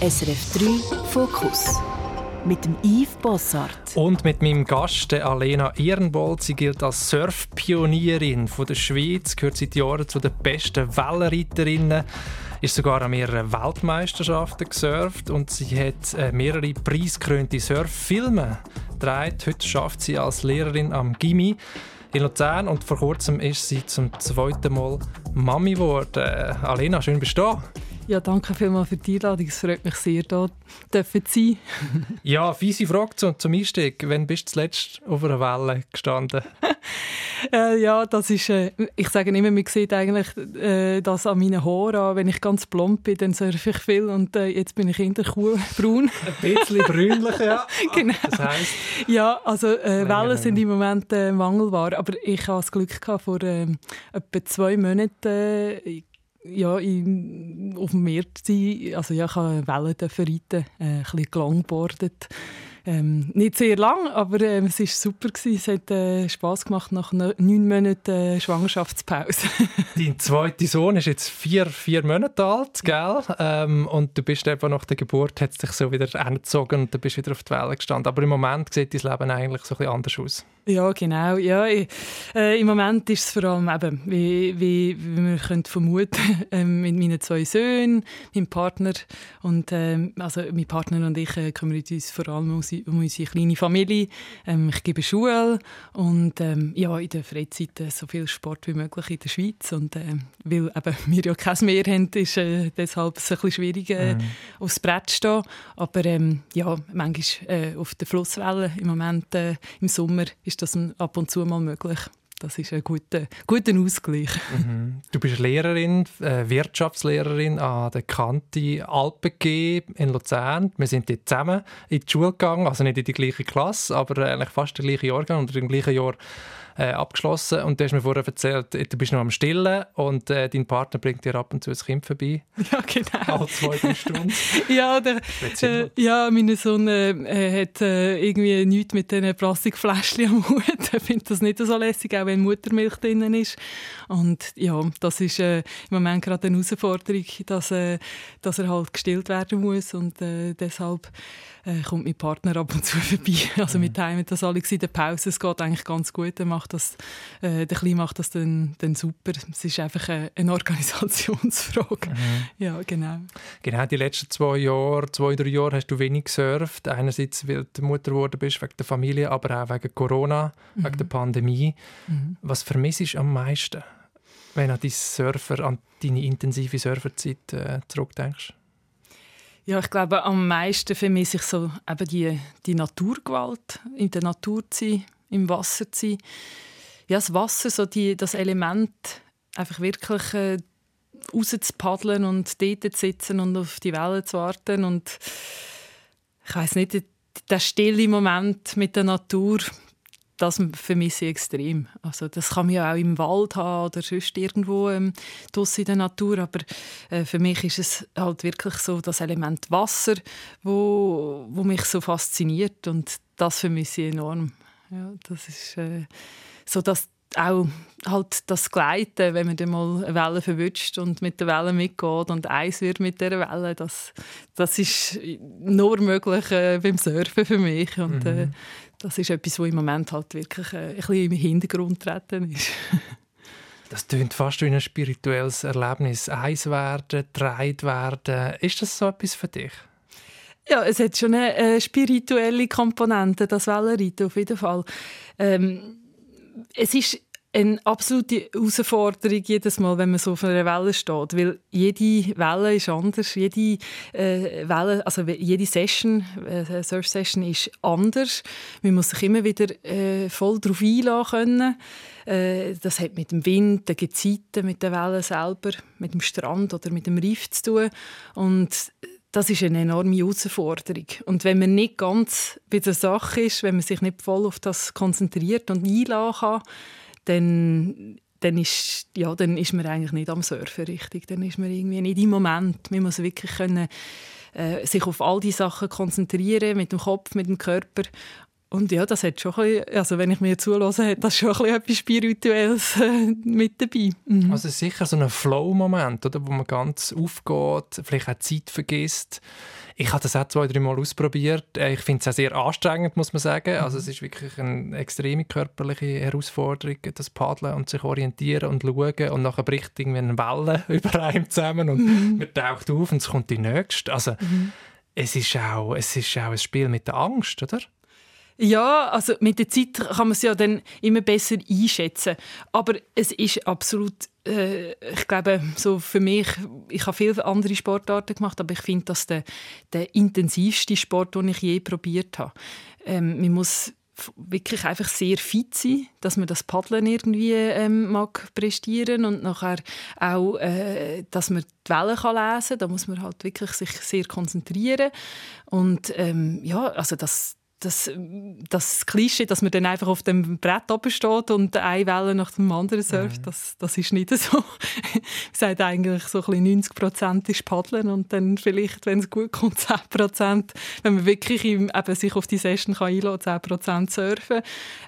SRF 3 Fokus mit dem Yves Bossart. Und mit meinem Gast, Alena Ehrenbold. Sie gilt als Surfpionierin der Schweiz, gehört seit Jahren zu den besten Wellenreiterinnen, ist sogar an mehreren Weltmeisterschaften gesurft und sie hat äh, mehrere preisgekrönte Surffilme gedreht. Heute schafft sie als Lehrerin am Gimmi in Luzern und vor kurzem ist sie zum zweiten Mal Mami geworden. Alena, schön bist du da. Ja, danke vielmals für die Einladung. Es freut mich sehr, hier zu sein. ja, fiese Frage zum, zum Einstieg. Wann bist du zuletzt auf einer Welle gestanden? äh, ja, das ist, äh, ich sage immer, man sieht eigentlich äh, das an meinen Haaren Wenn ich ganz blond bin, dann surfe ich viel und äh, jetzt bin ich in der Kuh braun. Ein bisschen brünlich, ja. genau. Das heisst, ja, also äh, Wellen sind im Moment äh, mangelbar, aber ich hatte das Glück gehabt, vor äh, etwa zwei Monaten äh, ja, in, auf dem Meer zu sein. Also ja, ich habe Wellen reiten, äh, ein bisschen gelangboardet. Ähm, nicht sehr lang, aber äh, es war super. Gewesen. Es hat äh, Spass gemacht nach neun Monaten äh, Schwangerschaftspause. Dein zweiter Sohn ist jetzt vier, vier Monate alt, gell? Ähm, und du bist eben nach der Geburt, hat sich so wieder angezogen und du bist wieder auf die Welle gestanden. Aber im Moment sieht dein Leben eigentlich so ein bisschen anders aus. Ja, genau. Ja, ich, äh, Im Moment ist es vor allem eben, wie, wie, wie man könnte vermuten, äh, mit meinen zwei Söhnen, meinem Partner und äh, also mein Partner und ich äh, kümmern uns vor allem um, um unsere kleine Familie. Ähm, ich gebe Schule und ähm, ja, in der Freizeit äh, so viel Sport wie möglich in der Schweiz und äh, weil eben wir ja kein Meer haben, ist äh, deshalb es ein bisschen schwierig, mhm. aufs Brett zu stehen. Aber ähm, ja, manchmal auf der Flusswelle im Moment im Sommer ist ist das ab und zu mal möglich. Das ist ein guter, guter Ausgleich. Mhm. Du bist Lehrerin, äh, Wirtschaftslehrerin an der Kante Alpen in Luzern. Wir sind dort zusammen in die Schule gegangen, also nicht in die gleiche Klasse, aber eigentlich fast der gleiche Jahrgang und im gleichen Jahr äh, abgeschlossen. Und du hast mir vorher erzählt, du bist noch am Stillen und äh, dein Partner bringt dir ab und zu ein Kind vorbei. Ja, genau. Alle zwei, drei Stunden. ja, der, äh, ja, mein Sohn äh, hat äh, irgendwie nichts mit diesen Plastikfläschchen am Hut. er findet das nicht so lässig, auch wenn Muttermilch drin ist. Und ja, das ist äh, im Moment gerade eine Herausforderung, dass, dass er halt gestillt werden muss und deshalb kommt mein Partner ab und zu vorbei. Also mit dem das alles in der Pause. Es geht eigentlich ganz gut. Er macht das, äh, der Kleine macht das dann, dann super. Es ist einfach eine, eine Organisationsfrage. Mhm. Ja, genau. Genau, die letzten zwei Jahre, zwei, drei Jahre hast du wenig gesurft. Einerseits, weil du Mutter geworden bist, wegen der Familie, aber auch wegen Corona, mhm. wegen der Pandemie. Mhm. Was vermisst du am meisten, wenn du an deine Surfer, an deine intensive Surferzeit äh, zurückdenkst? Ja, ich glaube, am meisten vermisse ich so eben die, die Naturgewalt, in der Natur zu sein, im Wasser zu sein. Ja, das Wasser, so die, das Element, einfach wirklich äh, rauszupaddeln und dort zu sitzen und auf die Wellen zu warten und ich weiß nicht, der stille Moment mit der Natur, das vermisse ich extrem. Also das kann man ja auch im Wald haben oder sonst irgendwo ähm, in der Natur, aber äh, für mich ist es halt wirklich so das Element Wasser, wo, wo mich so fasziniert und das vermisse ich enorm. Ja, das ist äh, so, dass auch halt das Gleiten, wenn man dann mal eine Welle verwünscht und mit der Welle mitgeht und eins wird mit der Welle, das, das ist nur möglich äh, beim Surfen für mich und mhm. äh, das ist etwas, was im Moment halt wirklich äh, ein bisschen im Hintergrund treten ist. das klingt fast wie ein spirituelles Erlebnis. Eins werden, dreit werden. Ist das so etwas für dich? Ja, es hat schon eine, eine spirituelle Komponente, das Wellenreiten auf jeden Fall. Ähm, es ist eine absolute Herausforderung jedes Mal, wenn man so auf einer Welle steht, weil jede Welle ist anders, jede äh, Welle, also jede Session, äh, Surf Session ist anders. Man muss sich immer wieder äh, voll darauf einlassen können. Äh, das hat mit dem Wind, den Gezeiten, mit der Welle selber, mit dem Strand oder mit dem Riff zu tun und das ist eine enorme Herausforderung. Und wenn man nicht ganz bei der Sache ist, wenn man sich nicht voll auf das konzentriert und einlassen kann, dann, dann, ist, ja, dann ist man eigentlich nicht am Surfen richtig. Dann ist man irgendwie nicht im Moment. Man muss wirklich können, äh, sich auf all die Sachen konzentrieren, mit dem Kopf, mit dem Körper Und ja, das hat schon ein bisschen, also wenn ich mir zulasse, hat das schon ein bisschen etwas Spirituelles äh, mit dabei. Mhm. Also sicher so ein Flow-Moment, oder, wo man ganz aufgeht, vielleicht auch Zeit vergisst. Ich habe das auch zwei, drei Mal ausprobiert. Äh, ich finde es auch sehr anstrengend, muss man sagen. Mhm. Also es ist wirklich eine extreme körperliche Herausforderung, das Paddeln und sich orientieren und schauen und nachher bricht irgendwie eine Welle über einem zusammen und mhm. man taucht auf und es kommt die nächste. Also mhm. es, ist auch, es ist auch ein Spiel mit der Angst, oder? Ja, also mit der Zeit kann man es ja dann immer besser einschätzen. Aber es ist absolut, äh, ich glaube, so für mich, ich habe viele andere Sportarten gemacht, aber ich finde das der, der intensivste Sport, den ich je probiert habe. Ähm, man muss wirklich einfach sehr fit sein, dass man das Paddeln irgendwie ähm, mag prestieren und nachher auch, äh, dass man die Wellen kann lesen kann. Da muss man halt wirklich sich sehr konzentrieren und ähm, ja, also das das, das Klischee, dass man dann einfach auf dem Brett oben steht und eine Welle nach dem anderen surft, mhm. das, das ist nicht so. Man sagt eigentlich so ein 90 Prozent ist Paddeln und dann vielleicht, wenn es gut kommt, 10 Prozent, wenn man wirklich im, eben sich auf die Session kann einladen kann, 10 Prozent surfen.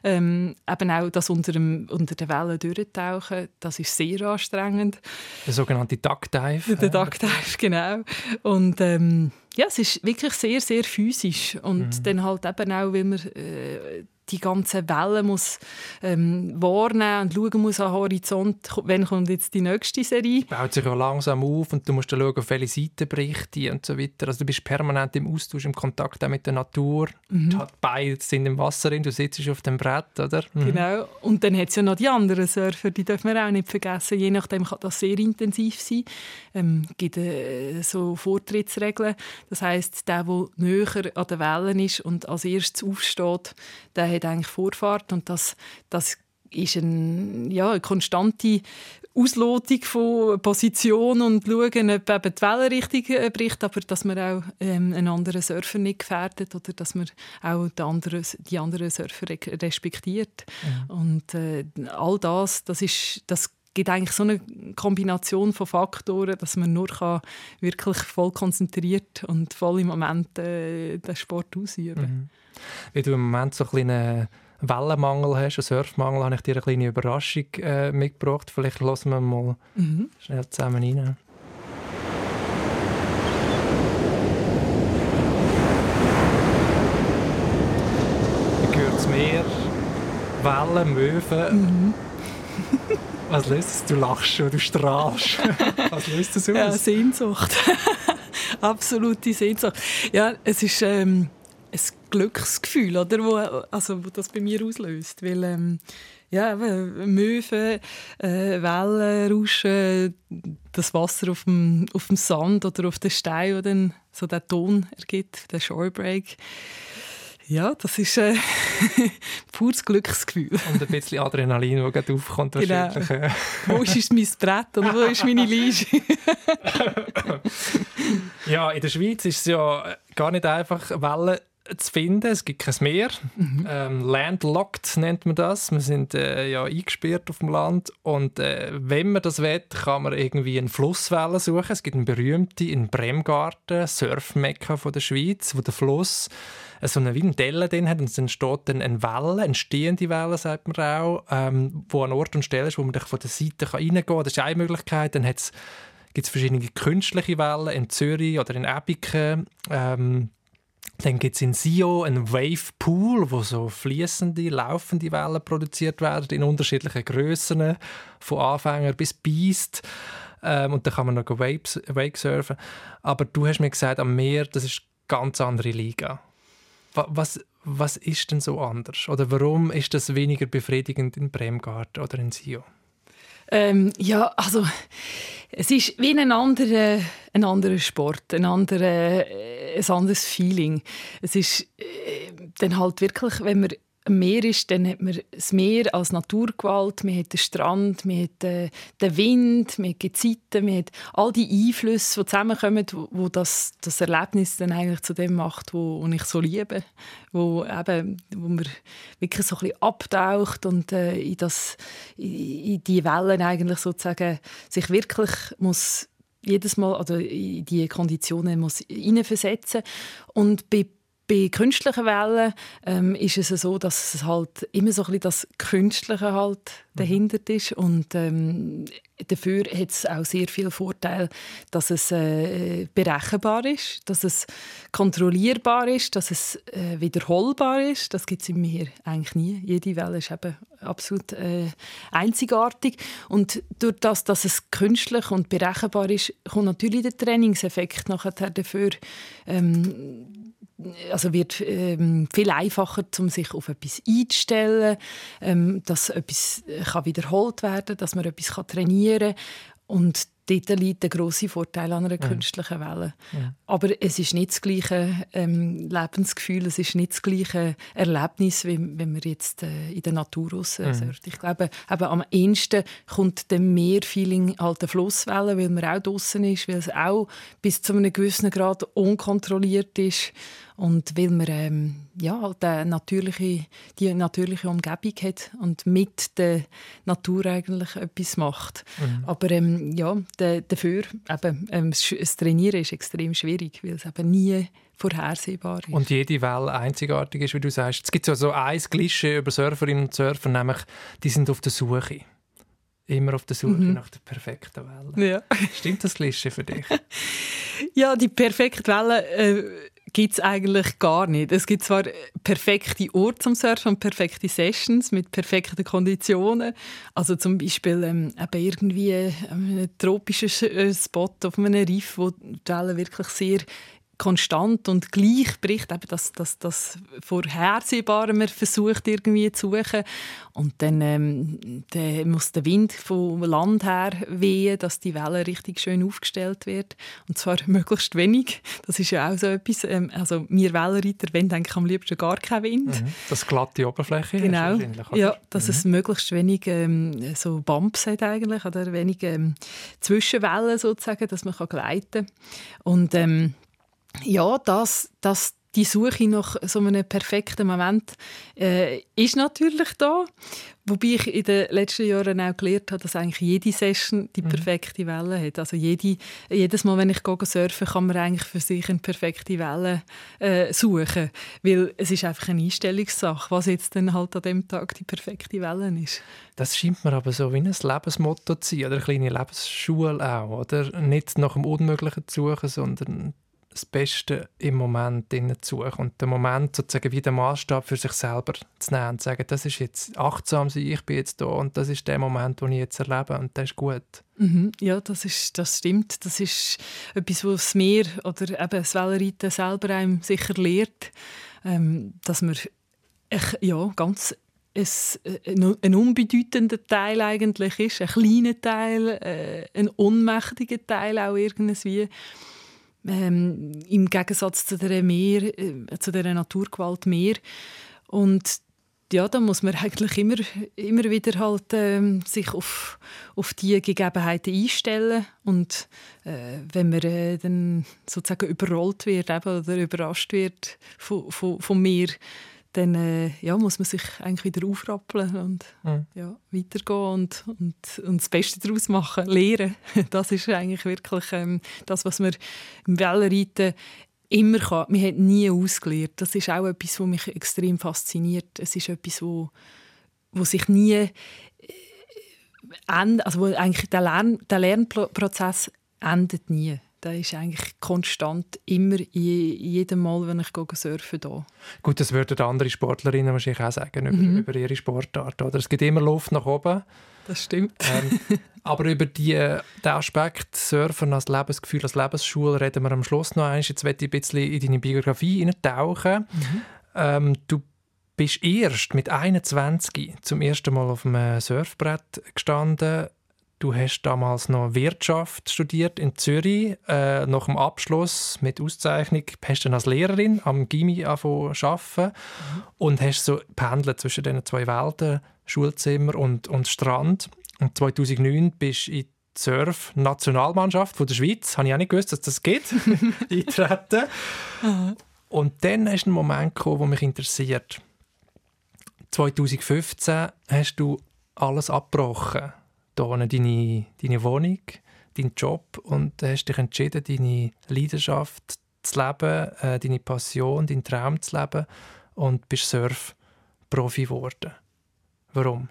Ähm, eben auch das unter, dem, unter den Wellen durchtauchen, das ist sehr anstrengend. Der sogenannte Duck Dive. Der Duck Dive, genau. Und ähm, ja, es ist wirklich sehr, sehr physisch. Und mhm. dann halt eben auch, weil man äh, die ganzen Wellen muss ähm, wahrnehmen und schauen muss am Horizont, wann kommt jetzt die nächste Serie. Baut sich auch langsam auf und du musst dann schauen, auf welche Seite bricht die und so weiter. Also du bist permanent im Austausch, im Kontakt auch mit der Natur. Mhm. Beide sind im Wasser drin, du sitzt auf dem Brett, oder? Mhm. Genau. Und dann hat es ja noch die anderen Surfer, die dürfen wir auch nicht vergessen. Je nachdem kann das sehr intensiv sein. Ähm, es gibt äh, so Vortrittsregeln. Das heisst, der, der näher an den Wellen ist und als erstes aufsteht, der hat eigentlich Vorfahrt und das, das ist ein, ja, eine konstante Auslotung von Position und schauen, ob eben die Wellenrichtung äh, bricht, aber dass man auch ähm, einen anderen Surfer nicht gefährdet oder dass man auch die anderen, die anderen Surfer respektiert. Mhm. Und äh, all das, das, ist, das gibt eigentlich so eine Kombination von Faktoren, dass man nur kann wirklich voll konzentriert und voll im Moment äh, den Sport ausüben kann. Mhm. Wie du im Moment so ein einen Wellenmangel hast, einen Surfmangel, habe ich dir eine kleine Überraschung äh, mitgebracht. Vielleicht hören wir mal mhm. schnell zusammen rein. Meer, Wellen, Möwen. Mhm. Was löst es? Du lachst schon, du strahlst. Was löst das aus? Ja, Sehnsucht. Absolute Sehnsucht. Ja, es ist ähm, ein Glücksgefühl, oder, wo, also, wo das bei mir auslöst. Weil, ähm, ja, Möwen, äh, Wellen, Rauschen, das Wasser auf dem, auf dem Sand oder auf den Stein, der dann so den Ton ergibt, der Shorebreak. Ja, das ist ein äh, pures Glücksgefühl. Und ein bisschen Adrenalin, das gerade aufkommt. Genau. wo ist mein Brett und wo ist meine Liege? ja, in der Schweiz ist es ja gar nicht einfach, Wellen zu finden. Es gibt kein Meer. Mhm. Ähm, landlocked nennt man das. Wir sind äh, ja eingesperrt auf dem Land. Und äh, wenn man das will, kann man irgendwie eine Flusswelle suchen. Es gibt eine berühmte in Bremgarten, Surfmekka von der Schweiz, wo der Fluss äh, so eine, wie eine Delle drin hat und dann entsteht dann eine Welle, eine stehende Welle, sagt man auch, ähm, wo an Ort und Stelle ist, wo man von der Seite reingehen kann. Das ist eine Möglichkeit. Dann gibt es verschiedene künstliche Wellen in Zürich oder in Ebiken. Ähm, dann gibt es in Sio einen Wave Pool, wo so fließende, laufende Wellen produziert werden in unterschiedlichen Größen, von Anfänger bis Beast. Ähm, und dann kann man noch Wake surfen. Aber du hast mir gesagt, am Meer, das ist eine ganz andere Liga. Was, was ist denn so anders? Oder warum ist das weniger befriedigend in Bremgarten oder in Sio? Ähm, ja, also es ist wie ein anderer, ein anderer Sport, ein, anderer, äh, ein anderes Feeling. Es ist äh, dann halt wirklich, wenn man Meer ist, dann hat man das Meer als Naturgewalt, man hat den Strand, man hat äh, den Wind, man hat Gezeiten, man hat all die Einflüsse, die zusammenkommen, wo, wo das, das Erlebnis dann eigentlich zu dem macht, wo, wo ich so liebe, wo, eben, wo man wirklich so ein bisschen abtaucht und äh, in, das, in, in die Wellen eigentlich sozusagen sich wirklich muss jedes Mal oder in die Konditionen muss hineinversetzen und bei bei künstlichen Wellen ähm, ist es so, dass es halt immer so ein bisschen das Künstliche halt dahinter ist. Und ähm, dafür hat es auch sehr viel Vorteil, dass es äh, berechenbar ist, dass es kontrollierbar ist, dass es äh, wiederholbar ist. Das gibt es im Meer eigentlich nie. Jede Welle ist eben absolut äh, einzigartig und durch das, dass es künstlich und berechenbar ist, kommt natürlich der Trainingseffekt nachher dafür ähm, also wird ähm, viel einfacher, um sich auf etwas einzustellen, ähm, dass etwas äh, kann wiederholt werden, dass man etwas kann trainieren kann. Und dort liegt der grosse Vorteil an einer künstlichen Welle. Ja. Aber es ist nicht das gleiche ähm, Lebensgefühl, es ist nicht das gleiche Erlebnis, wie wenn man jetzt äh, in der Natur raus äh, mhm. Ich glaube, eben am ehesten kommt der Meerfeeling halt der Flusswelle, weil man auch draußen ist, weil es auch bis zu einem gewissen Grad unkontrolliert ist und weil man ähm, ja, halt eine natürliche, die natürliche Umgebung hat und mit der Natur eigentlich etwas macht. Mhm. Aber ähm, ja, dafür eben, ähm, das Trainieren ist extrem schwierig, weil es eben nie vorhersehbar ist. Und jede Welle einzigartig ist, wie du sagst. Es gibt so ein Klischee über Surferinnen und Surfer, nämlich die sind auf der Suche immer auf der Suche mhm. nach der perfekten Welle. Ja. Stimmt das Klischee für dich? ja, die perfekte Welle äh, gibt es eigentlich gar nicht. Es gibt zwar perfekte Orte zum Surfen und perfekte Sessions mit perfekten Konditionen. Also zum Beispiel ähm, irgendwie ein tropischer äh, Spot auf einem Riff, wo die Wellen wirklich sehr konstant und gleich bricht, eben das, das, das Vorhersehbare man versucht irgendwie zu suchen. Und dann, ähm, dann muss der Wind vom Land her wehen, dass die Welle richtig schön aufgestellt wird. Und zwar möglichst wenig. Das ist ja auch so etwas. Ähm, also wir Wellenreiter wollen eigentlich am liebsten gar keinen Wind. Mhm. Das glatte Oberfläche Genau. Ja, dass mhm. es möglichst wenig ähm, so Bumps hat eigentlich, oder wenig ähm, Zwischenwellen sozusagen, dass man kann gleiten kann. Und ähm, ja, das, das, die Suche nach so einem perfekten Moment äh, ist natürlich da. Wobei ich in den letzten Jahren auch gelernt habe, dass eigentlich jede Session die mhm. perfekte Welle hat. Also jede, jedes Mal, wenn ich surfen kann man eigentlich für sich eine perfekte Welle äh, suchen. Weil es ist einfach eine Einstellungssache, was jetzt dann halt an dem Tag die perfekte Welle ist. Das scheint mir aber so wie ein Lebensmotto zu sein, oder eine kleine Lebensschule auch. Oder? Nicht nach dem Unmöglichen zu suchen, sondern das Beste im Moment zu suchen und den Moment sozusagen wie den Maßstab für sich selber zu nehmen und zu sagen, das ist jetzt achtsam sein, ich bin jetzt da und das ist der Moment, den ich jetzt erlebe und das ist gut. Mhm, ja, das, ist, das stimmt. Das ist etwas, was Meer oder eben das Wellenreiten selber einem sicher lehrt, ähm, dass man ja, ganz ein, ein unbedeutender Teil eigentlich ist, ein kleiner Teil, äh, ein ohnmächtiger Teil auch irgendwie ähm, im Gegensatz zu der, Meer, äh, zu der Naturgewalt Meer. Und ja, da muss man eigentlich immer, immer wieder halt, ähm, sich auf, auf die Gegebenheiten einstellen und äh, wenn man äh, dann sozusagen überrollt wird eben, oder überrascht wird von, von, von Meer, dann äh, ja, muss man sich eigentlich wieder aufrappeln und mhm. ja, weitergehen und, und, und das Beste daraus machen, lernen. Das ist eigentlich wirklich ähm, das, was man im Wellenreiten immer kann. Man hat nie ausgelernt. Das ist auch etwas, was mich extrem fasziniert. Es ist etwas, wo, wo sich nie äh, also wo eigentlich der, Lern, der Lernprozess endet nie der ist eigentlich konstant immer je, jedem Mal, wenn ich surfen gehe. Gut, das würden andere Sportlerinnen wahrscheinlich auch sagen über, mhm. über ihre Sportart. Oder? Es gibt immer Luft nach oben. Das stimmt. Ähm, aber über die, den Aspekt Surfen als Lebensgefühl, als Lebensschule reden wir am Schluss noch einmal. Jetzt möchte ich ein bisschen in deine Biografie eintauchen. Mhm. Ähm, du bist erst mit 21 zum ersten Mal auf einem Surfbrett gestanden Du hast damals noch Wirtschaft studiert in Zürich. Äh, nach dem Abschluss mit Auszeichnung hast du dann als Lehrerin am Gimmi arbeiten mhm. und hast so pendelt zwischen diesen zwei Welten, Schulzimmer und, und Strand. Und 2009 bist du in die Surf-Nationalmannschaft der Schweiz, habe ich auch nicht gewusst, dass das geht, eintreten. Und dann ist ein Moment gekommen, der mich interessiert. 2015 hast du alles abgebrochen deine, deine Wohnung, deinen Job und hast dich entschieden, deine Leidenschaft zu leben, äh, deine Passion, deinen Traum zu leben und bist Surf-Profi geworden. Warum?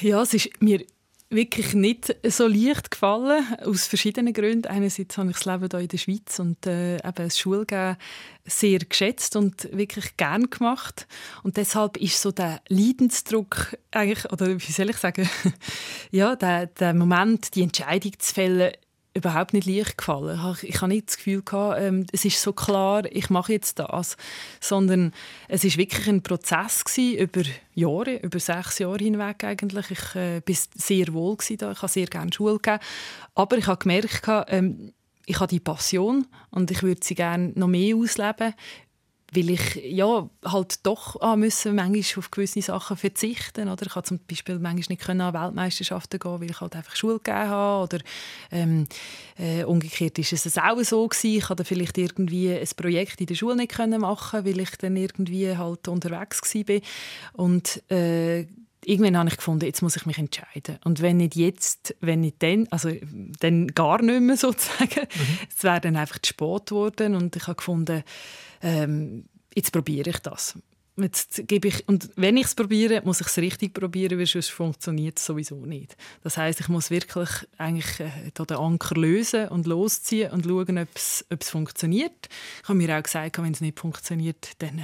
Ja, es ist mir wirklich nicht so leicht gefallen, aus verschiedenen Gründen. Einerseits habe ich das Leben hier in der Schweiz und äh, eben das Schulgehen sehr geschätzt und wirklich gern gemacht. Und deshalb ist so der Leidensdruck eigentlich, oder wie soll ich sagen, ja, der, der Moment, die Entscheidung zu fällen, überhaupt nicht leicht gefallen. Ich habe nicht das Gefühl ähm, es ist so klar, ich mache jetzt das, sondern es ist wirklich ein Prozess über Jahre, über sechs Jahre hinweg eigentlich. Ich äh, bin sehr wohl da, ich habe sehr gerne Schule gegeben, aber ich habe gemerkt, ähm, ich habe die Passion und ich würde sie gerne noch mehr ausleben weil ich ja halt doch ah, müssen manchmal auf gewisse Sachen verzichten oder ich konnte zum Beispiel manchmal nicht können an Weltmeisterschaften gehen, weil ich halt einfach Schule gegeben habe oder ähm, äh, umgekehrt ist es auch so gewesen. ich konnte vielleicht irgendwie ein Projekt in der Schule nicht können machen, weil ich dann irgendwie halt unterwegs war und äh, irgendwann habe ich gefunden, jetzt muss ich mich entscheiden. Und wenn nicht jetzt, wenn nicht dann, also dann gar nicht mehr sozusagen. Mhm. Es wäre dann einfach zu spät geworden und ich habe gefunden, ähm, jetzt probiere ich das. Jetzt gebe ich, und wenn ich es probiere, muss ich es richtig probieren, weil sonst funktioniert es sowieso nicht. Das heißt, ich muss wirklich eigentlich äh, den Anker lösen und losziehen und schauen, ob es, funktioniert. Ich habe mir auch gesagt, wenn es nicht funktioniert, dann äh,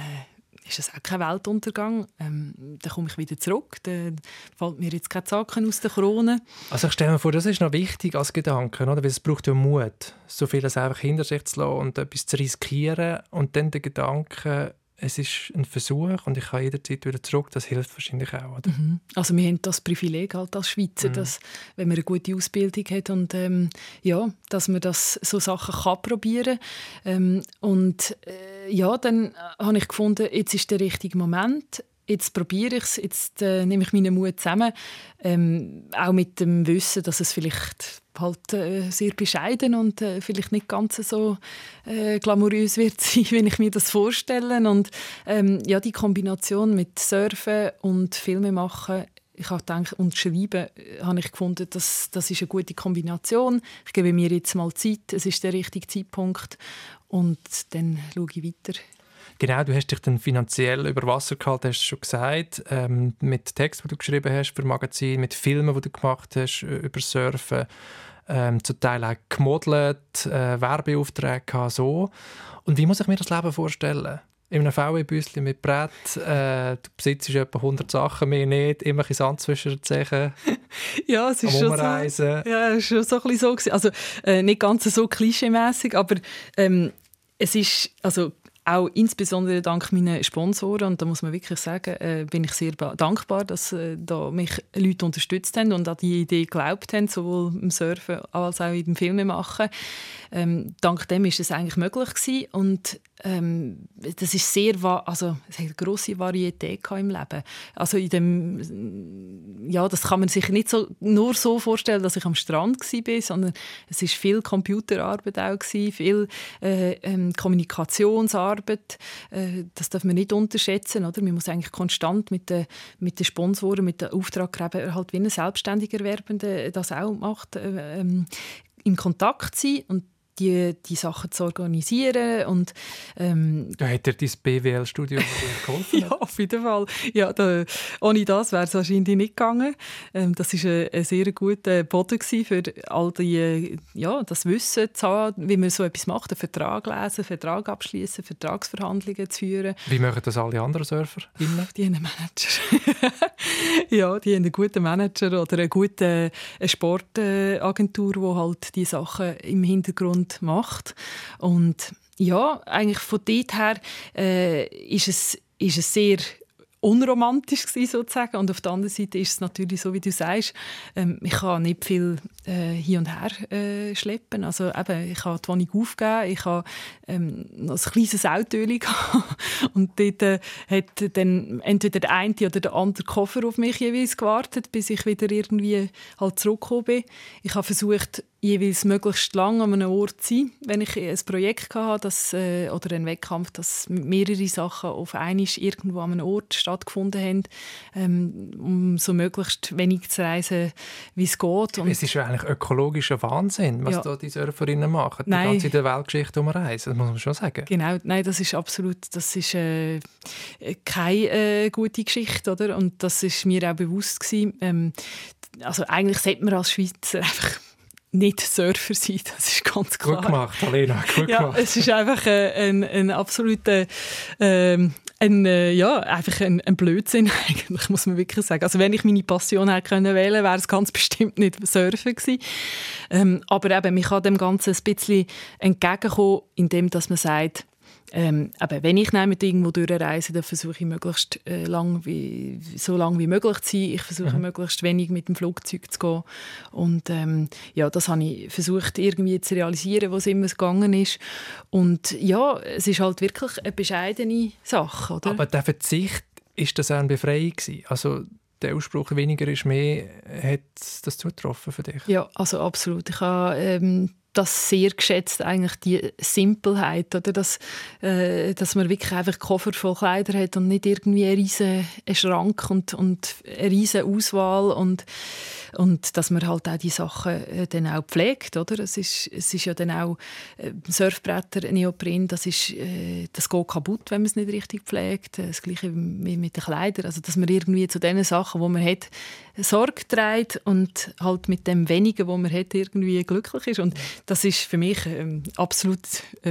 ist es auch kein Weltuntergang. Ähm, dann komme ich wieder zurück. Dann fällt mir jetzt keine Zacken aus der Krone. Also ich stelle mir vor, das ist noch wichtig als Gedanke, oder? weil es braucht ja Mut, so vieles einfach hinter sich zu lassen und etwas zu riskieren und dann der Gedanke, es ist ein Versuch und ich kann jederzeit wieder zurück. Das hilft wahrscheinlich auch. Oder? Mhm. Also wir haben das Privileg halt als Schweizer, mhm. dass wenn man eine gute Ausbildung hat und ähm, ja, dass man das so Sachen kann probieren ähm, und äh, ja, dann äh, habe ich gefunden, jetzt ist der richtige Moment jetzt probiere ich es, jetzt äh, nehme ich meinen Mut zusammen, ähm, auch mit dem Wissen, dass es vielleicht halt äh, sehr bescheiden und äh, vielleicht nicht ganz so äh, glamourös wird sein, wenn ich mir das vorstelle. Und ähm, ja, die Kombination mit Surfen und Filme machen, ich habe gedacht, und Schreiben äh, habe ich gefunden, dass das ist eine gute Kombination. Ich gebe mir jetzt mal Zeit, es ist der richtige Zeitpunkt und dann schaue ich weiter. Genau, du hast dich dann finanziell über Wasser gehalten, hast du schon gesagt, ähm, mit Text, die du geschrieben hast für Magazin, mit Filmen, die du gemacht hast äh, über Surfen, ähm, zum Teil auch gemodelt, äh, Werbeaufträge gehabt, so. Und wie muss ich mir das Leben vorstellen? In einem VW-Büsschen mit Brett, äh, du besitzt etwa 100 Sachen, mehr nicht, immer ein Sand zwischen den Zehen. ja, es ist schon so, ja, es ist schon so ein bisschen so Also äh, nicht ganz so klischeemäßig, aber ähm, es ist, also auch insbesondere dank meinen Sponsoren und da muss man wirklich sagen, äh, bin ich sehr dankbar, dass äh, da mich Leute unterstützt haben und an die Idee geglaubt haben, sowohl im Surfen als auch im Filmemachen. Ähm, dank dem ist es eigentlich möglich gewesen und ähm, das ist sehr, also es hat eine grosse Varietät im Leben. Also in dem, ja, das kann man sich nicht so, nur so vorstellen, dass ich am Strand war, sondern es ist viel Computerarbeit auch gewesen, viel äh, ähm, Kommunikationsarbeit. Äh, das darf man nicht unterschätzen, oder? Man muss eigentlich konstant mit den, mit den Sponsoren, mit den Auftraggebern halt wie ein selbstständiger Werbender das auch macht, äh, ähm, in Kontakt sein und die, die Sachen zu organisieren. Und, ähm, da hat dir dein BWL-Studium geholfen? ja, auf jeden Fall. Ja, da, ohne das wäre es wahrscheinlich nicht gegangen. Ähm, das war ein, ein, sehr guter Boden für all die, ja, das Wissen zu haben, wie man so etwas macht, einen Vertrag lesen, einen Vertrag abschließen, Vertragsverhandlungen zu führen. Wie machen das alle anderen Surfer? Die haben einen Manager. ja, die haben einen guten Manager oder eine gute Sportagentur, die halt die Sachen im Hintergrund Land macht. Und ja, eigentlich von dort her äh, ist, es, ist es sehr unromantisch gewesen, sozusagen. Und auf der anderen Seite ist es natürlich so, wie du sagst, ähm, ich kann nicht viel äh, hier und her äh, schleppen. Also eben, ich habe die Wohnung aufgegeben, ich habe ähm, ein kleines Auto und dort äh, hat dann entweder der eine oder der andere Koffer auf mich jeweils gewartet, bis ich wieder irgendwie halt zurückgekommen bin. Ich habe versucht, jeweils möglichst lang an einem Ort sein, wenn ich ein Projekt hatte das, äh, oder einen Wettkampf, dass mehrere Sachen auf einmal irgendwo an einem Ort stattgefunden haben, ähm, um so möglichst wenig zu reisen, wie es geht. Und es ist ja eigentlich ökologischer Wahnsinn, was ja. da die Surferinnen machen. Die Nein. ganze Weltgeschichte umreisen, das muss man schon sagen. Genau, nein, das ist absolut, das ist äh, keine äh, gute Geschichte, oder? Und das ist mir auch bewusst gewesen. Ähm, also eigentlich sollte man als Schweizer einfach nicht Surfer sein, das ist ganz klar. Gut gemacht, Alena, gut ja, gemacht. Es ist einfach äh, ein, ein absoluter, ähm, ein, äh, ja, einfach ein, ein, Blödsinn eigentlich, muss man wirklich sagen. Also wenn ich meine Passion hätte können wählen, wäre es ganz bestimmt nicht Surfen gewesen. Ähm, aber eben, ich kann dem Ganzen ein bisschen entgegenkommen, indem dass man sagt, ähm, aber wenn ich mit irgendwo durchreise, dann versuche ich möglichst äh, lang wie, so lange wie möglich zu sein. Ich versuche mhm. möglichst wenig mit dem Flugzeug zu gehen. Und ähm, ja, das habe ich versucht irgendwie zu realisieren, was immer gegangen ist. Und ja, es ist halt wirklich eine bescheidene Sache, oder? Aber der Verzicht, ist das auch eine Befreiung gewesen? Also der Ausspruch «weniger ist mehr», hat das zugetroffen für dich? Ja, also absolut. Ich habe ähm, das sehr geschätzt, eigentlich die Simpelheit, oder? Dass, äh, dass man wirklich einfach Koffer voll Kleider hat und nicht irgendwie einen riesen Schrank und, und eine riesen Auswahl und und dass man halt auch die Sachen äh, dann auch pflegt, oder? Es ist, es ist ja dann auch äh, Surfbretter, Neopren, das, ist, äh, das geht kaputt, wenn man es nicht richtig pflegt. Das Gleiche wie mit den Kleidern. Also, dass man irgendwie zu den Sachen, die man hat, Sorge trägt und halt mit dem Wenigen, was man hat, irgendwie glücklich ist. Und das ist für mich ähm, absolut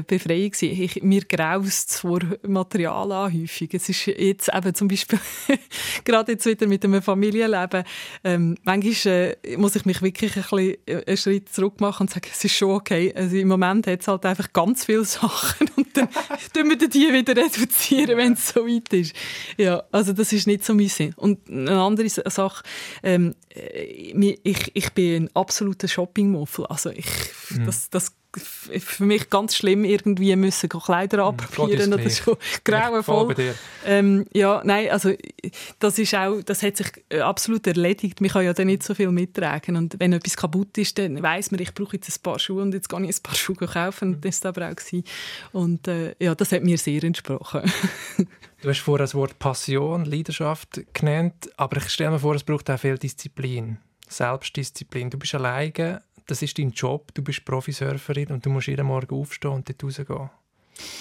befreiend Ich, mir graust vor Materialanhäufung. Es ist jetzt eben zum Beispiel gerade jetzt wieder mit einem Familienleben ähm, manchmal äh, muss ich mich wirklich ein bisschen äh, einen Schritt zurück machen und sagen, es ist schon okay. Also Im Moment hat es halt einfach ganz viele Sachen und dann tun wir die wieder reduzieren, wenn es so weit ist. Ja, also das ist nicht so mein Sinn. Und eine andere Sache, ähm, äh, ich, ich bin ein absoluter Shopping-Muffel. Also ich, mhm. das, das für mich ganz schlimm, irgendwie müssen Kleider hm, abprobieren oder so grauenvoll. Ähm, ja, nein, also das ist auch, das hat sich äh, absolut erledigt. Man kann ja dann nicht so viel mittragen und wenn etwas kaputt ist, dann weiß man, ich brauche jetzt ein paar Schuhe und jetzt kann ich ein paar Schuhe kaufen und das war aber auch gewesen. und äh, ja, das hat mir sehr entsprochen. du hast vorher das Wort Passion, Leidenschaft genannt, aber ich stelle mir vor, es braucht auch viel Disziplin. Selbstdisziplin. Du bist alleine das ist dein Job, du bist Profisurferin und du musst jeden Morgen aufstehen und dort rausgehen.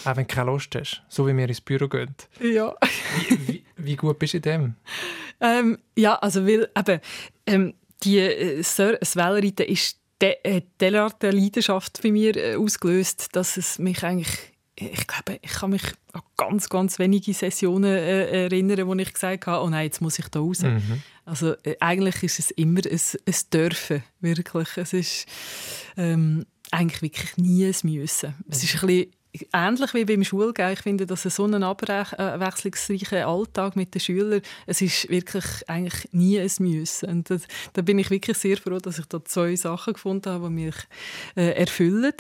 Auch wenn du keine Lust hast, so wie wir ins Büro gehen. Ja. wie, wie, wie, gut bist du in dem? Ähm, ja, also weil eben, ähm, die, äh, das Wellenreiten ist de, äh, derart eine Leidenschaft bei mir äh, ausgelöst, dass es mich eigentlich ich glaube, ich kann mich an ganz, ganz wenige Sessionen äh, erinnern, wo ich gesagt habe, oh nein, jetzt muss ich da raus. Mhm. Also äh, eigentlich ist es immer ein, ein Dürfen, wirklich. Es ist ähm, eigentlich wirklich nie ein Müssen. Mhm. Es ist ein bisschen ähnlich wie beim Schulgehen. Ich finde, dass so ein abwechslungsreicher Alltag mit den Schülern, es ist wirklich eigentlich nie ein Müssen. Und das, da bin ich wirklich sehr froh, dass ich da zwei Sachen gefunden habe, die mich äh, erfüllen.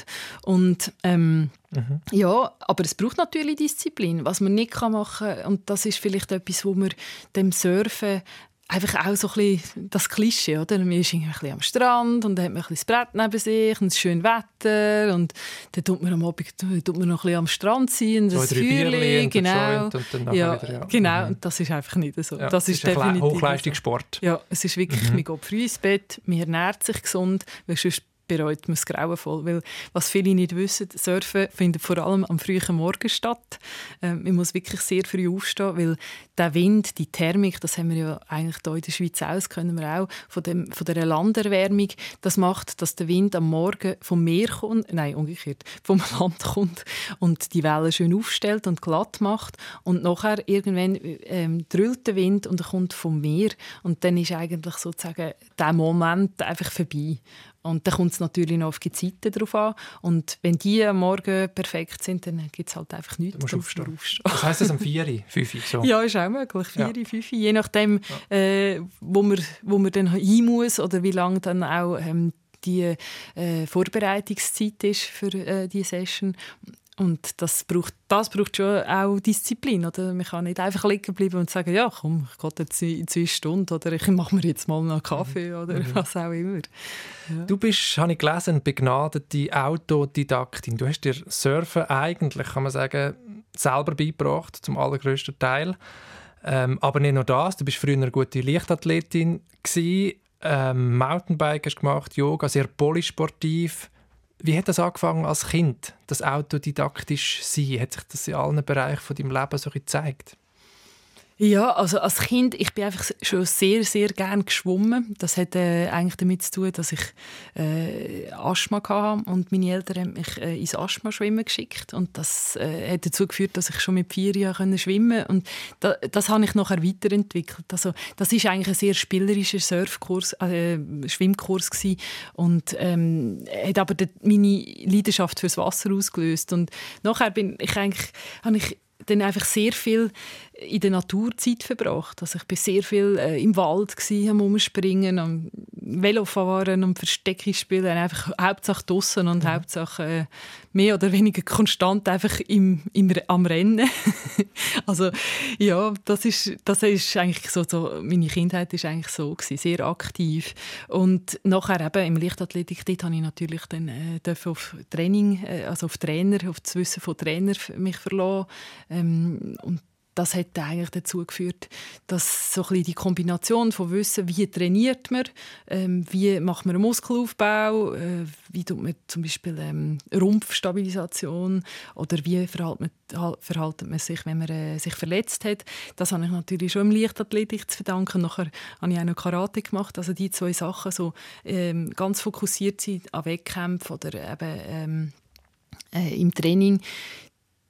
Und ähm, mhm. ja, aber es braucht natürlich Disziplin, was man nicht machen kann. Und das ist vielleicht etwas, wo man dem Surfen einfach auch so ein bisschen das Klischee, oder? Man ist irgendwie ein bisschen am Strand und dann hat man ein bisschen das Brett neben sich und es ist schön Wetter und dann tut man am Abend tut man noch ein bisschen am Strand sein und das Feuerchen, genau. Und dann ja, wieder, ja. Genau, mhm. und das ist einfach nicht so. Ja, das ist, ist definitiv Hochleistungssport. Ja, es ist wirklich, mhm. man geht früh ins Bett, man ernährt sich gesund, weil sonst bereut man es grauenvoll. Weil, was viele nicht wissen, Surfen findet vor allem am frühen Morgen statt. Ähm, man muss wirklich sehr früh aufstehen, weil der Wind, die Thermik, das haben wir ja eigentlich hier in der Schweiz auch, das können wir auch, von, dem, von der Landerwärmung, das macht, dass der Wind am Morgen vom Meer kommt, nein, umgekehrt, vom Land kommt und die Wellen schön aufstellt und glatt macht und nachher irgendwann ähm, drüllt der Wind und er kommt vom Meer und dann ist eigentlich sozusagen der Moment einfach vorbei. Und dann kommt es natürlich noch auf die Zeiten drauf an. Und wenn die am Morgen perfekt sind, dann gibt es halt einfach nichts. Du aufstehen. aufstehen. Was heisst das um 4 5 so? Ja, ist auch möglich. 4 ja. 5 Je nachdem, ja. äh, wo, man, wo man dann hin muss oder wie lange dann auch ähm, die äh, Vorbereitungszeit ist für äh, die Session. Und das braucht, das braucht schon auch Disziplin. Oder? Man kann nicht einfach liegen bleiben und sagen, ja, komm, ich gehe jetzt in zwei Stunden oder ich mache mir jetzt mal einen Kaffee mhm. oder mhm. was auch immer. Ja. Du bist, habe ich gelesen, eine begnadete Autodidaktin. Du hast dir Surfen eigentlich, kann man sagen, selber beigebracht, zum allergrößten Teil. Ähm, aber nicht nur das, du bist früher eine gute Leichtathletin gewesen, ähm, Mountainbike hast gemacht, Yoga, sehr polysportiv. Wie hat das angefangen als Kind, das autodidaktisch sein? Hat sich das in allen Bereichen von deinem Leben so gezeigt? Ja, also als Kind, ich bin einfach schon sehr, sehr gern geschwommen. Das hat äh, eigentlich damit zu tun, dass ich äh, Asthma hatte und meine Eltern haben mich äh, ins Asthma-Schwimmen geschickt und das äh, hat dazu geführt, dass ich schon mit vier Jahren schwimmen konnte. und da, das habe ich nachher weiterentwickelt. Also das ist eigentlich ein sehr spielerischer Surfkurs, äh, Schwimmkurs gewesen. und ähm, hat aber meine Leidenschaft fürs Wasser ausgelöst und nachher bin ich eigentlich, habe ich dann einfach sehr viel in der Naturzeit verbracht. Also ich bin sehr viel äh, im Wald gewesen, am Umspringen, am Velofahren, am Verstecke spielen, einfach Hauptsache draußen und mhm. Hauptsache äh, mehr oder weniger konstant einfach im, im, am Rennen. also ja, das ist, das ist eigentlich so, so, meine Kindheit ist eigentlich so gewesen, sehr aktiv und nachher eben im Leichtathletik, dort habe ich natürlich dann äh, auf Training, äh, also auf Trainer, auf das Wissen von Trainer mich verlassen ähm, und das hat eigentlich dazu geführt, dass so ein die Kombination von Wissen, wie trainiert man, ähm, wie macht man einen Muskelaufbau, äh, wie tut man zum Beispiel ähm, Rumpfstabilisation oder wie verhält man, verhaltet man sich, wenn man äh, sich verletzt hat. Das habe ich natürlich schon im Leichtathletik zu verdanken. Nachher habe ich auch noch Karate gemacht. Also die zwei Sachen, so ähm, ganz fokussiert sein an Wettkämpfen oder eben ähm, äh, im Training,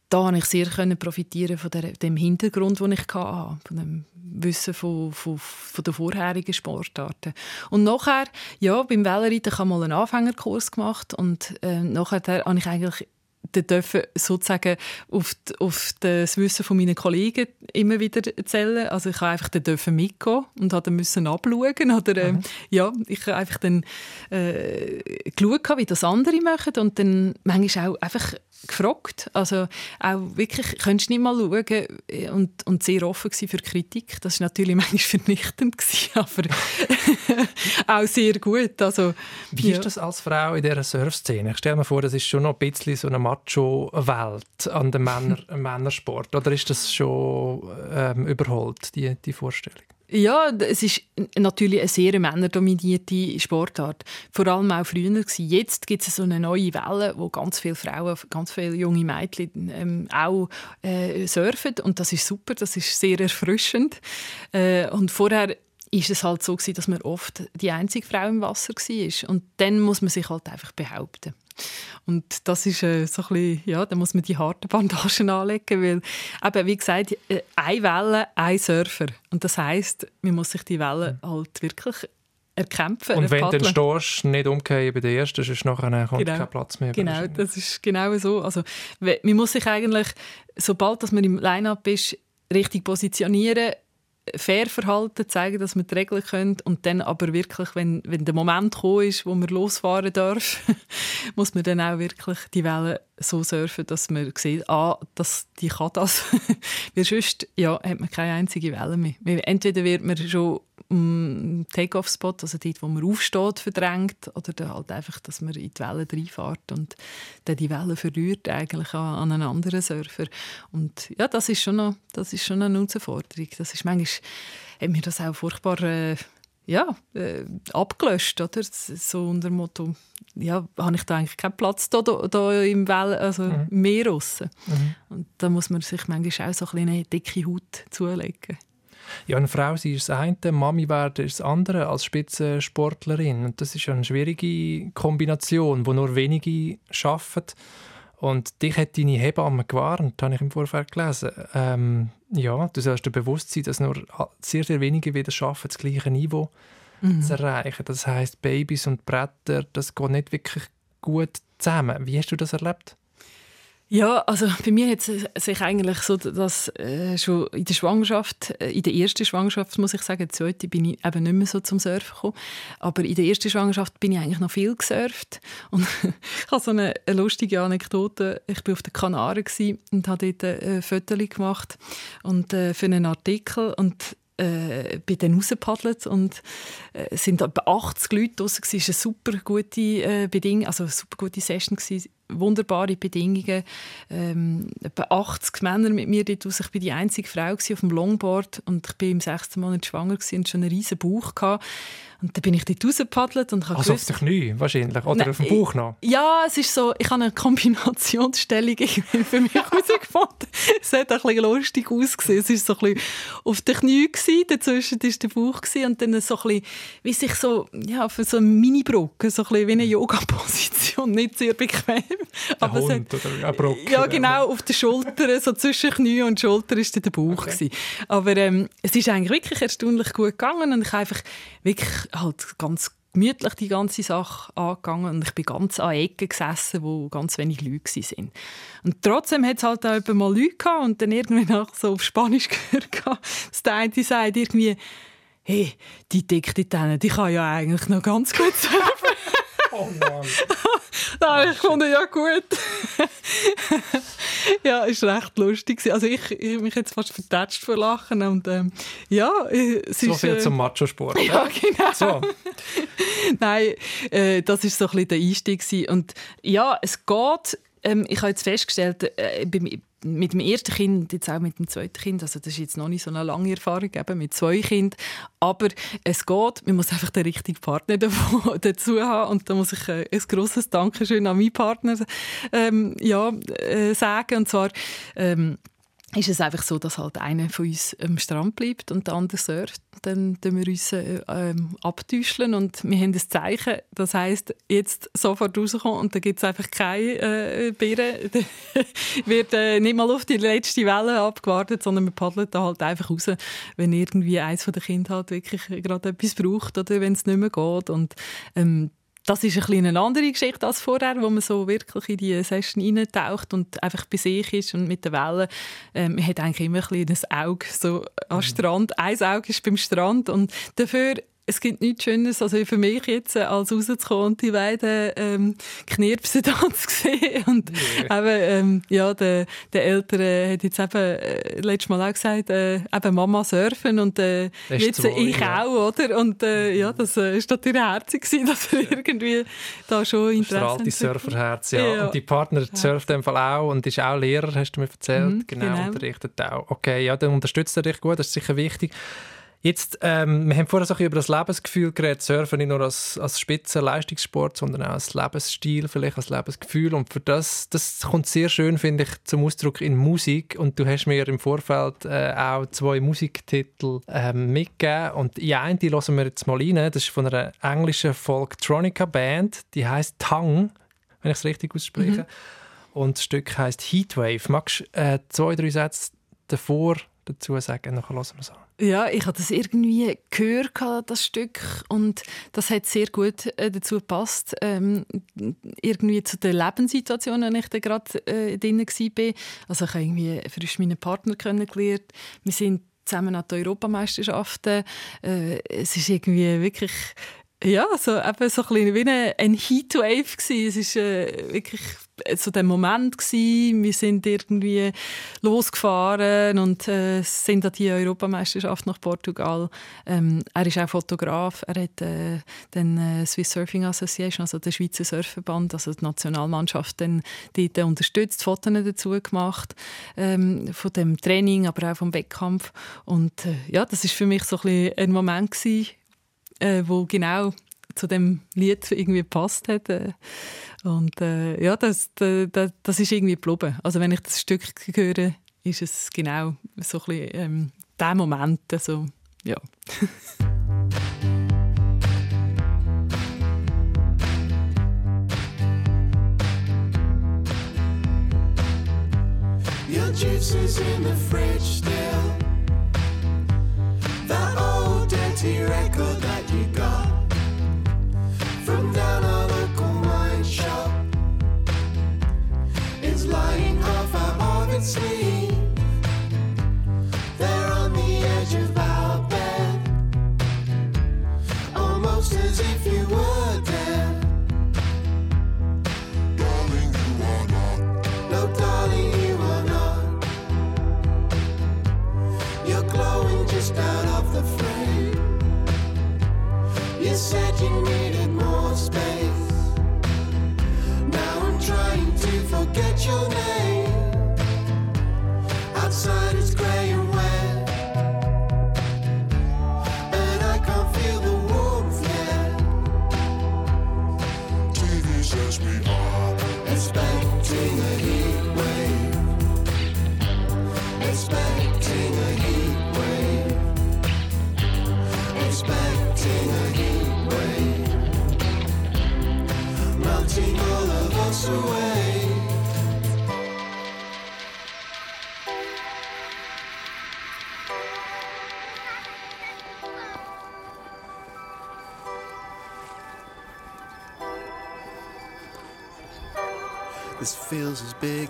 da konnte ich sehr profitieren von der, dem Hintergrund, den ich hatte, von dem Wissen von, von, von den vorherigen Sportarten. Und nachher, ja, beim Wellenreiten habe ich mal einen Anfängerkurs gemacht und äh, nachher habe ich eigentlich dürfen sozusagen auf, die, auf das Wissen von meinen Kollegen immer wieder erzählen. Also ich habe einfach dürfen mitgehen und habe müssen abschauen oder äh, ja, ich habe einfach dann äh, geschaut, wie das andere machen und dann manchmal auch einfach gefragt. Also auch wirklich, könntest nicht mal schauen und, und sehr offen für Kritik. Das war natürlich manchmal vernichtend, gewesen, aber auch sehr gut. Also, Wie ja. ist das als Frau in dieser Surfszene? Ich stelle mir vor, das ist schon noch ein bisschen so eine Macho-Welt an dem Männer Männersport. Oder ist das schon ähm, überholt, die, die Vorstellung? Ja, es ist natürlich eine sehr männerdominierte Sportart. Vor allem auch früher. Gewesen. Jetzt gibt es so eine neue Welle, wo ganz viele Frauen, ganz viele junge Mädchen ähm, auch äh, surfen. Und das ist super, das ist sehr erfrischend. Äh, und vorher ist es halt so gewesen, dass man oft die einzige Frau im Wasser war. Und dann muss man sich halt einfach behaupten. Und das ist äh, so ein bisschen, ja, da muss man die harten Bandagen anlegen, weil eben, wie gesagt, äh, eine Welle, ein Surfer. Und das heisst, man muss sich die Welle mhm. halt wirklich erkämpfen. Und wenn du dann stehst, nicht umgehen bei der ersten, sonst nachher kommt genau. kein Platz mehr. Genau, das ist genau so. Also, man muss sich eigentlich, sobald dass man im Line-Up ist, richtig positionieren, fair verhalten, zeigen, dass wir die Regeln können und dann aber wirklich, wenn, wenn der Moment gekommen ist, wo man losfahren darf, muss man dann auch wirklich die Wellen so surfen, dass man sieht, ah, das, die kann das. Weil sonst ja, hat man keine einzige Welle mehr. Entweder wird man schon im Take-off-Spot, also dort, wo man aufsteht, verdrängt, oder dann halt einfach, dass man in die Wellen reinfährt und dann die Wellen verliert eigentlich an, einen anderen Surfer. Und ja, das ist schon, noch, das ist schon eine Herausforderung. Das ist manchmal, hat mir das auch furchtbar... Äh, ja, äh, abgelöscht, oder? So unter dem Motto, ja, habe ich da eigentlich keinen Platz da, da, da im Well, also mhm. Meer Mhm. Und da muss man sich manchmal auch so ein eine dicke Haut zulegen. Ja, eine Frau sie ist das eine, Mami werden ist das andere als Spitzensportlerin. Und das ist ja eine schwierige Kombination, wo nur wenige arbeiten. Und dich hat deine Hebamme gewarnt, habe ich im Vorfeld gelesen. Ähm, ja, du sollst dir bewusst sein, dass nur sehr, sehr wenige wieder schaffen, das gleiche Niveau mhm. zu erreichen. Das heißt, Babys und Bretter, das geht nicht wirklich gut zusammen. Wie hast du das erlebt? Ja, also bei mir hat es sich eigentlich so, dass äh, schon in der Schwangerschaft, äh, in der ersten Schwangerschaft muss ich sagen, in der zweiten bin ich eben nicht mehr so zum Surfen gekommen, aber in der ersten Schwangerschaft bin ich eigentlich noch viel gesurft. Und ich habe so eine, eine, lustige Anekdote, ich war auf den Kanaren und habe dort ein Foto gemacht und, äh, für einen Artikel und äh, bin dann rausgepaddelt und äh, waren etwa 80 Leute draussen. Es war eine super gute äh, Bedingung, also eine super gute Session gewesen, wunderbare Bedingungen. Ähm, etwa 80 Männer mit mir dort raus. Ich war die einzige Frau auf dem Longboard und ich war im sechsten Monat schwanger und schon einen riesen Bauch gehabt. Und dann bin ich dort rausgepaddelt und habe Also gewusst, auf den Knie wahrscheinlich? Oder Nein, auf dem Bauch noch? Ja, es ist so, ich habe eine Kombinationsstellung für mich herausgefunden. es hat ein bisschen lustig ausgesehen. Es war so ein bisschen auf den Knie, gewesen, dazwischen war der Bauch gewesen, und dann so ein bisschen, wie sich so, ja, für so eine Mini-Brücke, so ein bisschen wie eine Yoga-Position, nicht sehr bequem. Aber Hund hat, oder eine Brücke. Ja, genau, auf den Schultern, so zwischen Knie und Schulter war der Bauch. Okay. Aber ähm, es ist eigentlich wirklich erstaunlich gut gegangen und ich habe einfach wirklich halt ganz gemütlich die ganze Sache angegangen und ich bin ganz an Ecken gesessen, wo ganz wenig Leute waren. Und trotzdem hat es halt auch mal Leute gehabt und dann irgendwie nach so auf Spanisch gehört, dass der eine sagt irgendwie, hey, die Dickte die kann ja eigentlich noch ganz gut surfen. Oh Mann. Nein, ich fand ja gut. ja, ist recht lustig. Also ich, ich mich jetzt fast vertätscht vor Lachen und ähm, ja, es so ist, viel äh, zum Macho-Sport. Ja, genau. So. Nein, äh, das ist so ein bisschen der Einstieg gewesen. und ja, es geht. Ähm, ich habe jetzt festgestellt, äh, bei, mit dem ersten Kind, jetzt auch mit dem zweiten Kind, also das ist jetzt noch nicht so eine lange Erfahrung eben mit zwei Kindern, aber es geht, man muss einfach den richtigen Partner dazu haben und da muss ich äh, ein grosses Dankeschön an meinen Partner ähm, ja, äh, sagen. Und zwar ähm, ist es einfach so, dass halt einer von uns am Strand bleibt und der andere surft. Dann tun wir uns äh, ähm, abtäuscheln und wir haben ein Zeichen. Das heisst, jetzt sofort rauskommen und dann gibt es einfach keine äh, Beeren. wird äh, nicht mal auf die letzte Welle abgewartet, sondern wir paddeln da halt einfach raus, wenn irgendwie eins von den Kindern halt wirklich gerade etwas braucht oder wenn es nicht mehr geht. Und ähm, das ist ein bisschen eine andere Geschichte als vorher, wo man so wirklich in die Session eintaucht und einfach bei sich ist und mit den Wellen. Ähm, man hat eigentlich immer ein, bisschen ein Auge so am. Strand. Ein Auge ist beim Strand und dafür es gibt nichts Schönes, also für mich jetzt, äh, als rauszukommen und die beiden ähm, Knirpsen da zu sehen. Und yeah. eben, ähm, ja, der, der Ältere hat jetzt eben äh, letztes Mal auch gesagt, äh, eben Mama surfen und äh, jetzt wohl, ich ja. auch, oder? Und äh, ja, das äh, ist natürlich herzig gewesen, dass er irgendwie da schon Interesse hat. alte Surferherz, ja. ja. Und die Partner ja. surft in Fall auch und ist auch Lehrer, hast du mir erzählt. Mhm, genau, genau, unterrichtet auch. Okay, ja, dann unterstützt er dich gut, das ist sicher wichtig. Jetzt, ähm, wir haben vorher so über das Lebensgefühl geredet, Surfen nicht nur als, als Spitzenleistungssport, sondern auch als Lebensstil, vielleicht als Lebensgefühl. Und für das, das kommt sehr schön, finde ich, zum Ausdruck in Musik. Und du hast mir im Vorfeld äh, auch zwei Musiktitel ähm, mitgegeben. Und in einen, die hören wir jetzt mal rein. Das ist von einer englischen Folktronica-Band, die heißt Tongue, wenn ich es richtig ausspreche. Mhm. Und das Stück heißt Heatwave. Magst du äh, zwei, drei Sätze davor dazu sagen? Dann hören wir es an. Ja, ich habe das irgendwie gehört, das Stück, und das hat sehr gut äh, dazu gepasst, ähm, irgendwie zu der Lebenssituation, in der ich da gerade äh, drin war. Also ich habe irgendwie frisch meinen Partner kennengelernt. Wir sind zusammen an den Europameisterschaften. Äh, es ist irgendwie wirklich ja, so, eben so ein wie ein Heatwave gewesen. Es war äh, wirklich so der Moment gewesen. Wir sind irgendwie losgefahren und äh, sind an die Europameisterschaft nach Portugal. Ähm, er ist auch Fotograf. Er hat äh, den äh, Swiss Surfing Association, also der Schweizer Surfverband, also die Nationalmannschaft, dann dort unterstützt, Fotos dazu gemacht ähm, von dem Training, aber auch vom Wettkampf. Und äh, ja, das ist für mich so ein, ein Moment gewesen, äh, wo genau zu dem Lied irgendwie gepasst hat. Äh. Und äh, ja, das, das, das ist irgendwie geblieben. Also wenn ich das Stück höre, ist es genau so ein bisschen ähm, der Moment. Also, ja. Your juice is in the fridge still. The old dirty record that you sleep.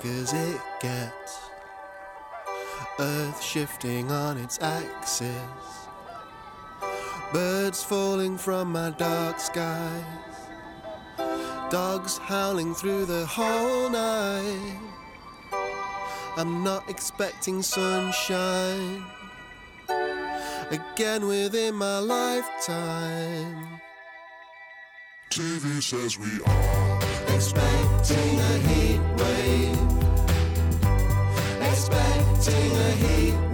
Big as it gets. Earth shifting on its axis. Birds falling from my dark skies. Dogs howling through the whole night. I'm not expecting sunshine again within my lifetime. TV says we are expecting a heat wave. Expecting a heat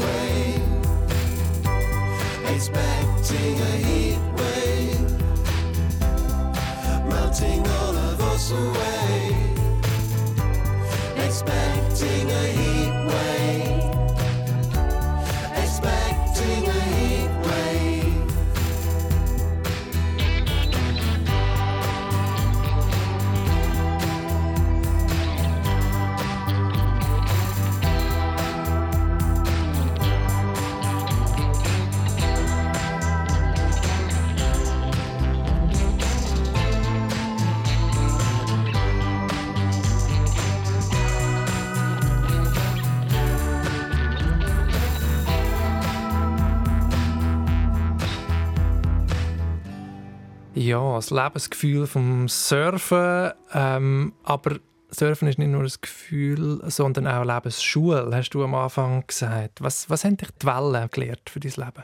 Ja, das Lebensgefühl vom Surfen. Ähm, aber Surfen ist nicht nur ein Gefühl, sondern auch eine Lebensschule, hast du am Anfang gesagt. Was, was haben dich die Wellen gelehrt für dein Leben?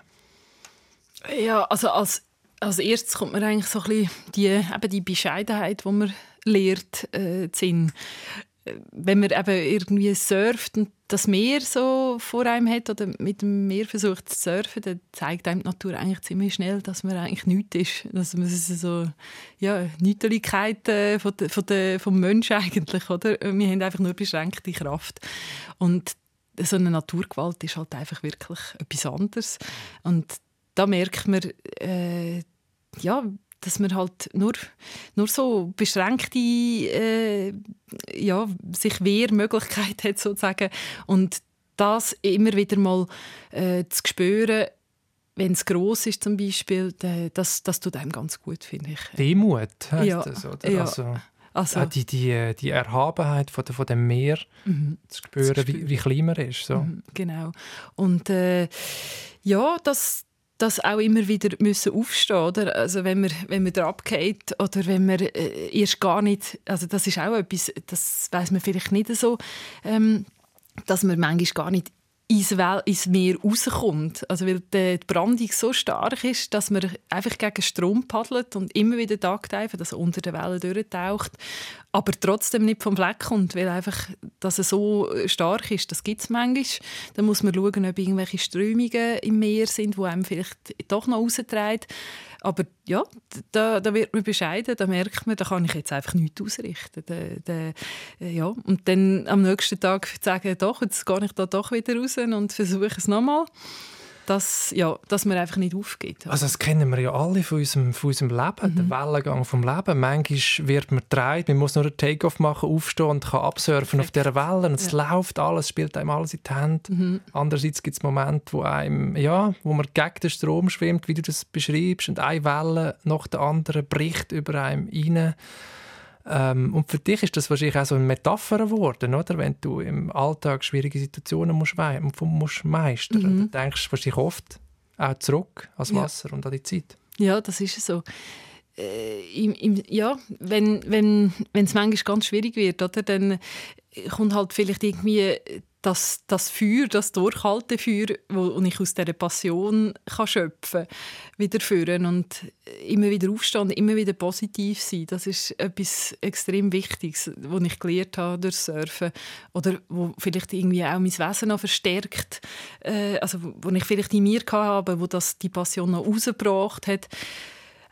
Ja, also als, als erstes kommt mir eigentlich so ein bisschen die, eben die Bescheidenheit, die man lernt, äh, Sinn. Wenn man eben irgendwie surft und das Meer so vor einem hat oder mit dem Meer versucht zu surfen, dann zeigt einem die Natur eigentlich ziemlich schnell, dass man eigentlich nichts ist. Dass man so, ja, Nichtigkeit äh, von de, von de, vom Menschen eigentlich, oder? Wir haben einfach nur beschränkte Kraft. Und so eine Naturgewalt ist halt einfach wirklich etwas anderes. Und da merkt man, äh, ja, dass man halt nur, nur so beschränkte äh, ja, sich Wehrmöglichkeit hat sozusagen und das immer wieder mal äh, zu spüren, wenn es gross ist zum Beispiel, das, das tut einem ganz gut, finde ich. Demut heisst Ja, das, oder? ja. Also, Also, die, die, die Erhabenheit von, von dem Meer mhm. zu spüren, Zu wie, spüren. wie klein man ist. So. Mhm, Genau. Und äh, ja, das, das auch immer wieder müssen aufstehen, oder? Also wenn man wenn man abgeht oder wenn man äh, erst gar nicht, also das ist auch etwas, das weiß man vielleicht nicht so, ähm, dass man manchmal gar nicht ins, Wel ins Meer rauskommt. Also weil die Brandung so stark ist, dass man einfach gegen Strom paddelt und immer wieder tagteifen, dass er unter den Wellen durchtaucht, aber trotzdem nicht vom Fleck kommt, weil einfach, dass er so stark ist, das gibt es manchmal. Dann muss man schauen, ob irgendwelche Strömungen im Meer sind, die einem vielleicht doch noch raustreiben. Aber ja, da, da wird man bescheiden, da merkt man, da kann ich jetzt einfach nichts ausrichten. Da, da, äh, ja. Und dann am nächsten Tag sagen, doch, jetzt gehe ich da doch wieder raus und versuche es nochmal. Dass, ja, dass man einfach nicht aufgeht. Also das kennen wir ja alle von unserem, von unserem Leben, Mhm. der Wellengang vom Leben. Manchmal wird man gedreht, man muss nur einen Take-off machen, aufstehen und kann absurfen auf dieser Welle und es läuft alles, spielt einem alles in die Hände. Mhm. Andererseits gibt es Momente, wo, einem, ja, wo man gegen den Strom schwimmt, wie du das beschreibst, und eine Welle nach der anderen bricht über einem rein. Ähm, und für dich ist das wahrscheinlich auch so eine Metapher geworden, oder? wenn du im Alltag schwierige Situationen musst, wei- musst meistern Mhm. Dann denkst du wahrscheinlich oft auch zurück ans Ja. Wasser und an die Zeit. Ja, das ist so. Äh, im, im, ja, wenn wenn wenn, es manchmal ganz schwierig wird, oder, dann kommt halt vielleicht irgendwie das, das Feuer, das Durchhaltefeuer, wo wo ich aus dieser Passion kann schöpfen kann, wieder führen und immer wieder aufstehen immer wieder positiv sein. Das ist etwas extrem Wichtiges, was ich gelernt habe durch Surfen oder wo vielleicht irgendwie auch mein Wesen noch verstärkt, äh, also wo ich vielleicht in mir hatte, wo das die Passion noch rausgebracht hat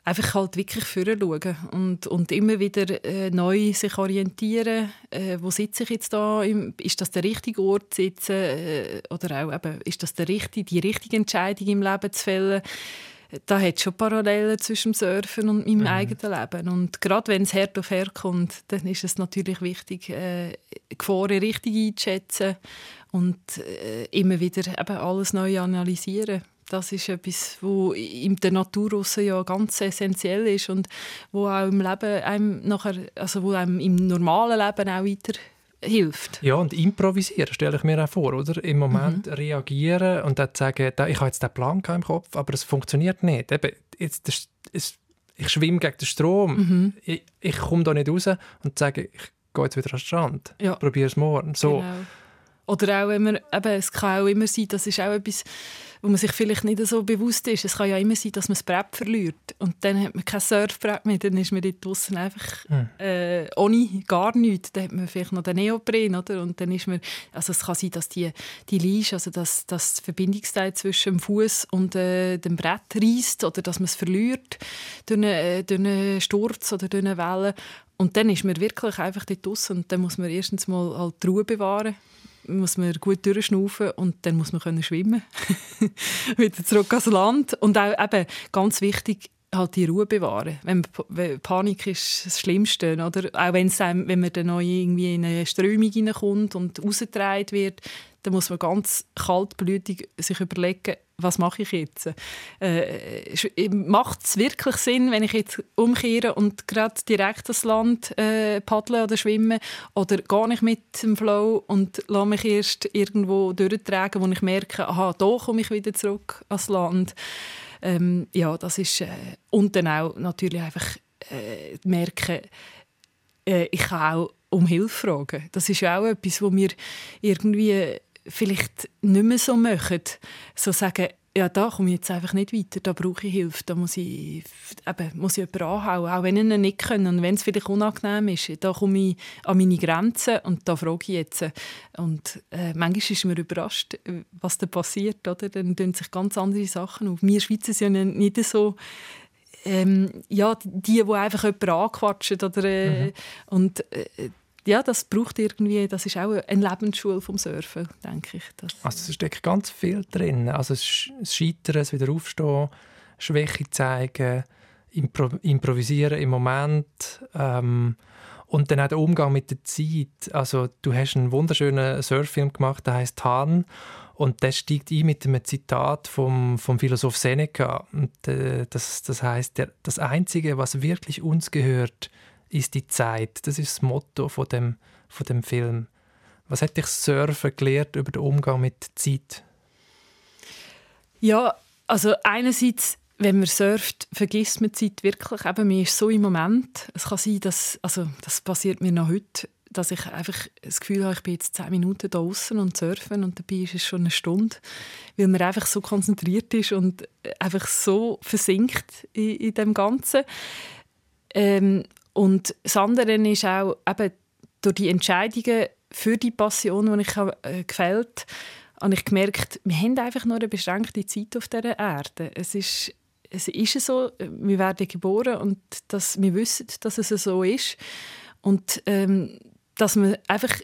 einfach halt wirklich vorher schauen und, und immer wieder äh, neu sich orientieren. Äh, wo sitze ich jetzt da? Ist das der richtige Ort zu sitzen? Äh, oder auch eben, ist das der richtige, die richtige Entscheidung im Leben zu fällen? Da hat es schon Parallelen zwischen dem Surfen und meinem eigenen Leben. Und gerade wenn es hart auf hart kommt, dann ist es natürlich wichtig, äh, Gefahren richtig einzuschätzen und äh, immer wieder eben alles neu analysieren. Das ist etwas, wo in der Natur ja ganz essentiell ist und wo auch im Leben einem nachher, also wo einem im normalen Leben auch weiter hilft. Ja, und improvisieren stelle ich mir auch vor, oder? Im Moment mhm. reagieren und dann sagen, ich habe jetzt den Plan im Kopf, aber es funktioniert nicht. Eben, jetzt, das, es, ich schwimme gegen den Strom, mhm. ich, ich komme da nicht raus und sage, ich gehe jetzt wieder an den Strand, ja. probiere es morgen. So. Genau. Oder auch, wenn man, eben, es kann auch immer sein, das ist auch etwas, wo man sich vielleicht nicht so bewusst ist. Es kann ja immer sein, dass man das Brett verliert und dann hat man kein Surfbrett mehr, dann ist man dort draussen einfach hm. äh, ohne gar nichts. Dann hat man vielleicht noch den Neopren, oder? Und dann ist man, also es kann sein, dass die, die Leash, also dass, dass das Verbindungsteil zwischen dem Fuß und äh, dem Brett reißt oder dass man es verliert durch einen, äh, durch einen Sturz oder durch eine Welle. Und dann ist man wirklich einfach dort draussen und dann muss man erstens mal halt die Ruhe bewahren muss man gut durchschnaufen und dann muss man können schwimmen wieder zurück ans Land und auch eben ganz wichtig halt die Ruhe bewahren. Wenn, wenn Panik ist das Schlimmste, oder? Auch wenn's wenn man dann noch irgendwie in eine Strömung hineinkommt und rausgetragen wird, dann muss man ganz kaltblütig sich überlegen, was mache ich jetzt? Äh, Macht es wirklich Sinn, wenn ich jetzt umkehre und gerade direkt das Land äh, paddle oder schwimme? Oder gehe ich mit dem Flow und lasse mich erst irgendwo durchtragen, wo ich merke, aha, da komme ich wieder zurück ans Land? Ähm, ja, das ist... Äh, und dann auch natürlich einfach äh, merken, äh, ich kann auch um Hilfe fragen. Das ist auch etwas, wo mir irgendwie vielleicht nicht mehr so machen. So sagen, ja, da komme ich jetzt einfach nicht weiter, da brauche ich Hilfe, da muss ich, eben, muss ich jemanden anhauen, auch wenn ich ihn nicht kann und wenn es vielleicht unangenehm ist, da komme ich an meine Grenzen und da frage ich jetzt. Und äh, manchmal ist man überrascht, was da passiert, oder? dann tun sich ganz andere Sachen auf. Wir Schweizer sind ja nicht so ähm, ja, die, die einfach jemanden anquatschen oder, äh, mhm. und äh, ja, das braucht irgendwie, das ist auch eine Lebensschule vom Surfen, denke ich. Das, also es steckt ganz viel drin. Also das Scheitern, das Wiederaufstehen, Schwäche zeigen, impro improvisieren im Moment ähm, und dann auch der Umgang mit der Zeit. Also du hast einen wunderschönen Surffilm gemacht, der heißt Han und der steigt ein mit einem Zitat vom, vom Philosoph Seneca. Und, äh, das, das heißt, das Einzige, was wirklich uns gehört, ist die Zeit. Das ist das Motto von dem, von dem Film. Was hat dich Surfen gelehrt über den Umgang mit Zeit? Ja, also einerseits, wenn man surft, vergisst man Zeit wirklich. Eben, man ist so im Moment. Es kann sein, dass, also das passiert mir noch heute, dass ich einfach das Gefühl habe, ich bin jetzt zehn Minuten draußen und surfen und dabei ist es schon eine Stunde, weil man einfach so konzentriert ist und einfach so versinkt in, in dem Ganzen. Ähm, und das andere ist auch eben durch die Entscheidungen für die Passion, die ich äh, gefällt habe, ich gemerkt, wir haben einfach nur eine beschränkte Zeit auf dieser Erde. Es ist, es ist so, wir werden geboren und dass wir wissen, dass es so ist. Und ähm, dass man einfach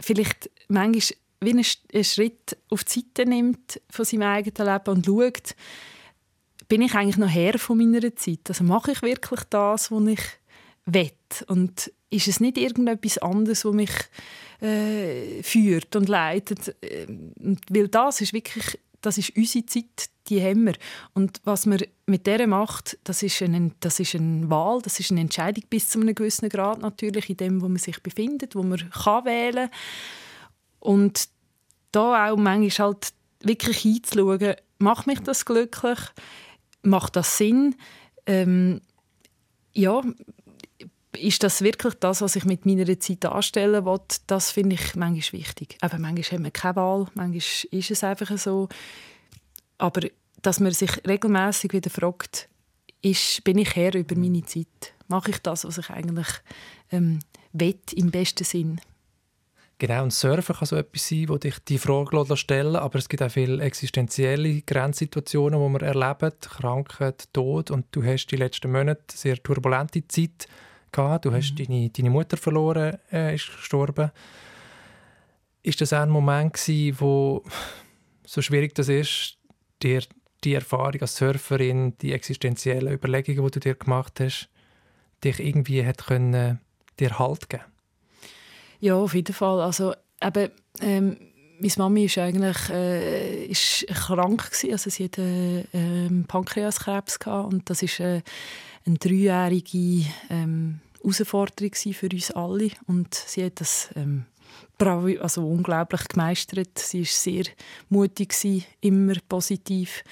vielleicht manchmal wie einen Schritt auf die Seite nimmt von seinem eigenen Leben und schaut, bin ich eigentlich noch Herr von meiner Zeit? Also mache ich wirklich das, was ich will? Und ist es nicht irgendetwas anderes, was mich äh, führt und leitet? Und weil das ist wirklich, das ist unsere Zeit, die haben wir. Und was man mit der macht, das ist, eine, das ist eine Wahl, das ist eine Entscheidung bis zu einem gewissen Grad natürlich, in dem, wo man sich befindet, wo man kann wählen Und da auch manchmal halt wirklich hinzuschauen, macht mich das glücklich? Macht das Sinn? Ähm, ja, ist das wirklich das, was ich mit meiner Zeit anstellen will? Das finde ich manchmal wichtig. Aber manchmal haben wir keine Wahl, manchmal ist es einfach so. Aber dass man sich regelmäßig wieder fragt, ist, bin ich Herr über meine Zeit? Mache ich das, was ich eigentlich ähm, will, im besten Sinn? Genau, und Surfen kann so etwas sein, wo dich die Frage stellen aber es gibt auch viele existenzielle Grenzsituationen, die man erlebt, Krankheit, Tod und du hast die letzten Monate sehr turbulente Zeit gehabt. Du hast mhm. deine, deine Mutter verloren, äh, ist gestorben. Ist das auch ein Moment gewesen, wo so schwierig das ist, dir die Erfahrung als Surferin, die existenziellen Überlegungen, die du dir gemacht hast, dich irgendwie hat können, dir Halt geben? Ja, auf jeden Fall. Also eben, ähm, meine Mami ist eigentlich äh, ist krank gewesen. also sie hatte äh, ähm, Pankreaskrebs gehabt und das ist äh, eine dreijährige ähm, Herausforderung für uns alle und sie hat das ähm, also unglaublich gemeistert. Sie war sehr mutig, gewesen, immer positiv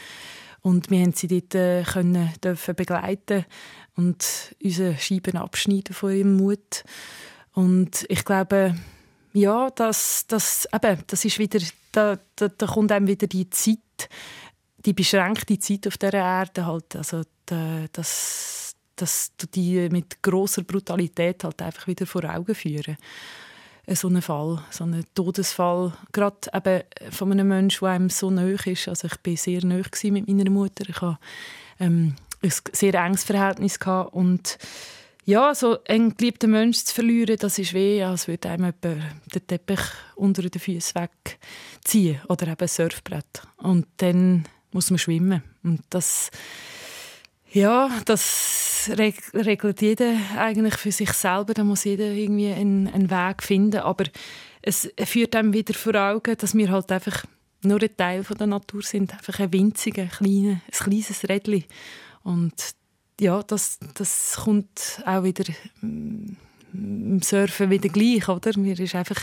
und wir haben sie dort äh, können, dürfen begleiten und unsere Scheiben abschneiden von ihrem Mut. Und ich glaube, ja, das, das, eben, das ist wieder, da, da, da kommt einem wieder die Zeit, die beschränkte Zeit auf der Erde halt, also da, das, das die mit großer Brutalität halt einfach wieder vor Augen führen. So einen Fall, so einen Todesfall, gerade eben von einem Menschen, der einem so nahe ist. Also ich war sehr nahe mit meiner Mutter. Ich hatte ähm, ein sehr enges Verhältnis gehabt und ja, so einen geliebten Menschen zu verlieren, das ist weh, als würde einem den Teppich unter den Füßen wegziehen oder eben ein Surfbrett. Und dann muss man schwimmen. Und das, ja, das regelt jeder eigentlich für sich selber. Da muss jeder irgendwie einen, einen Weg finden. Aber es führt einem wieder vor Augen, dass wir halt einfach nur ein Teil von der Natur sind, einfach ein winziger, kleiner, ein kleines Rädchen. Und ja, das, das kommt auch wieder mm, im Surfen wieder gleich, oder? Mir ist einfach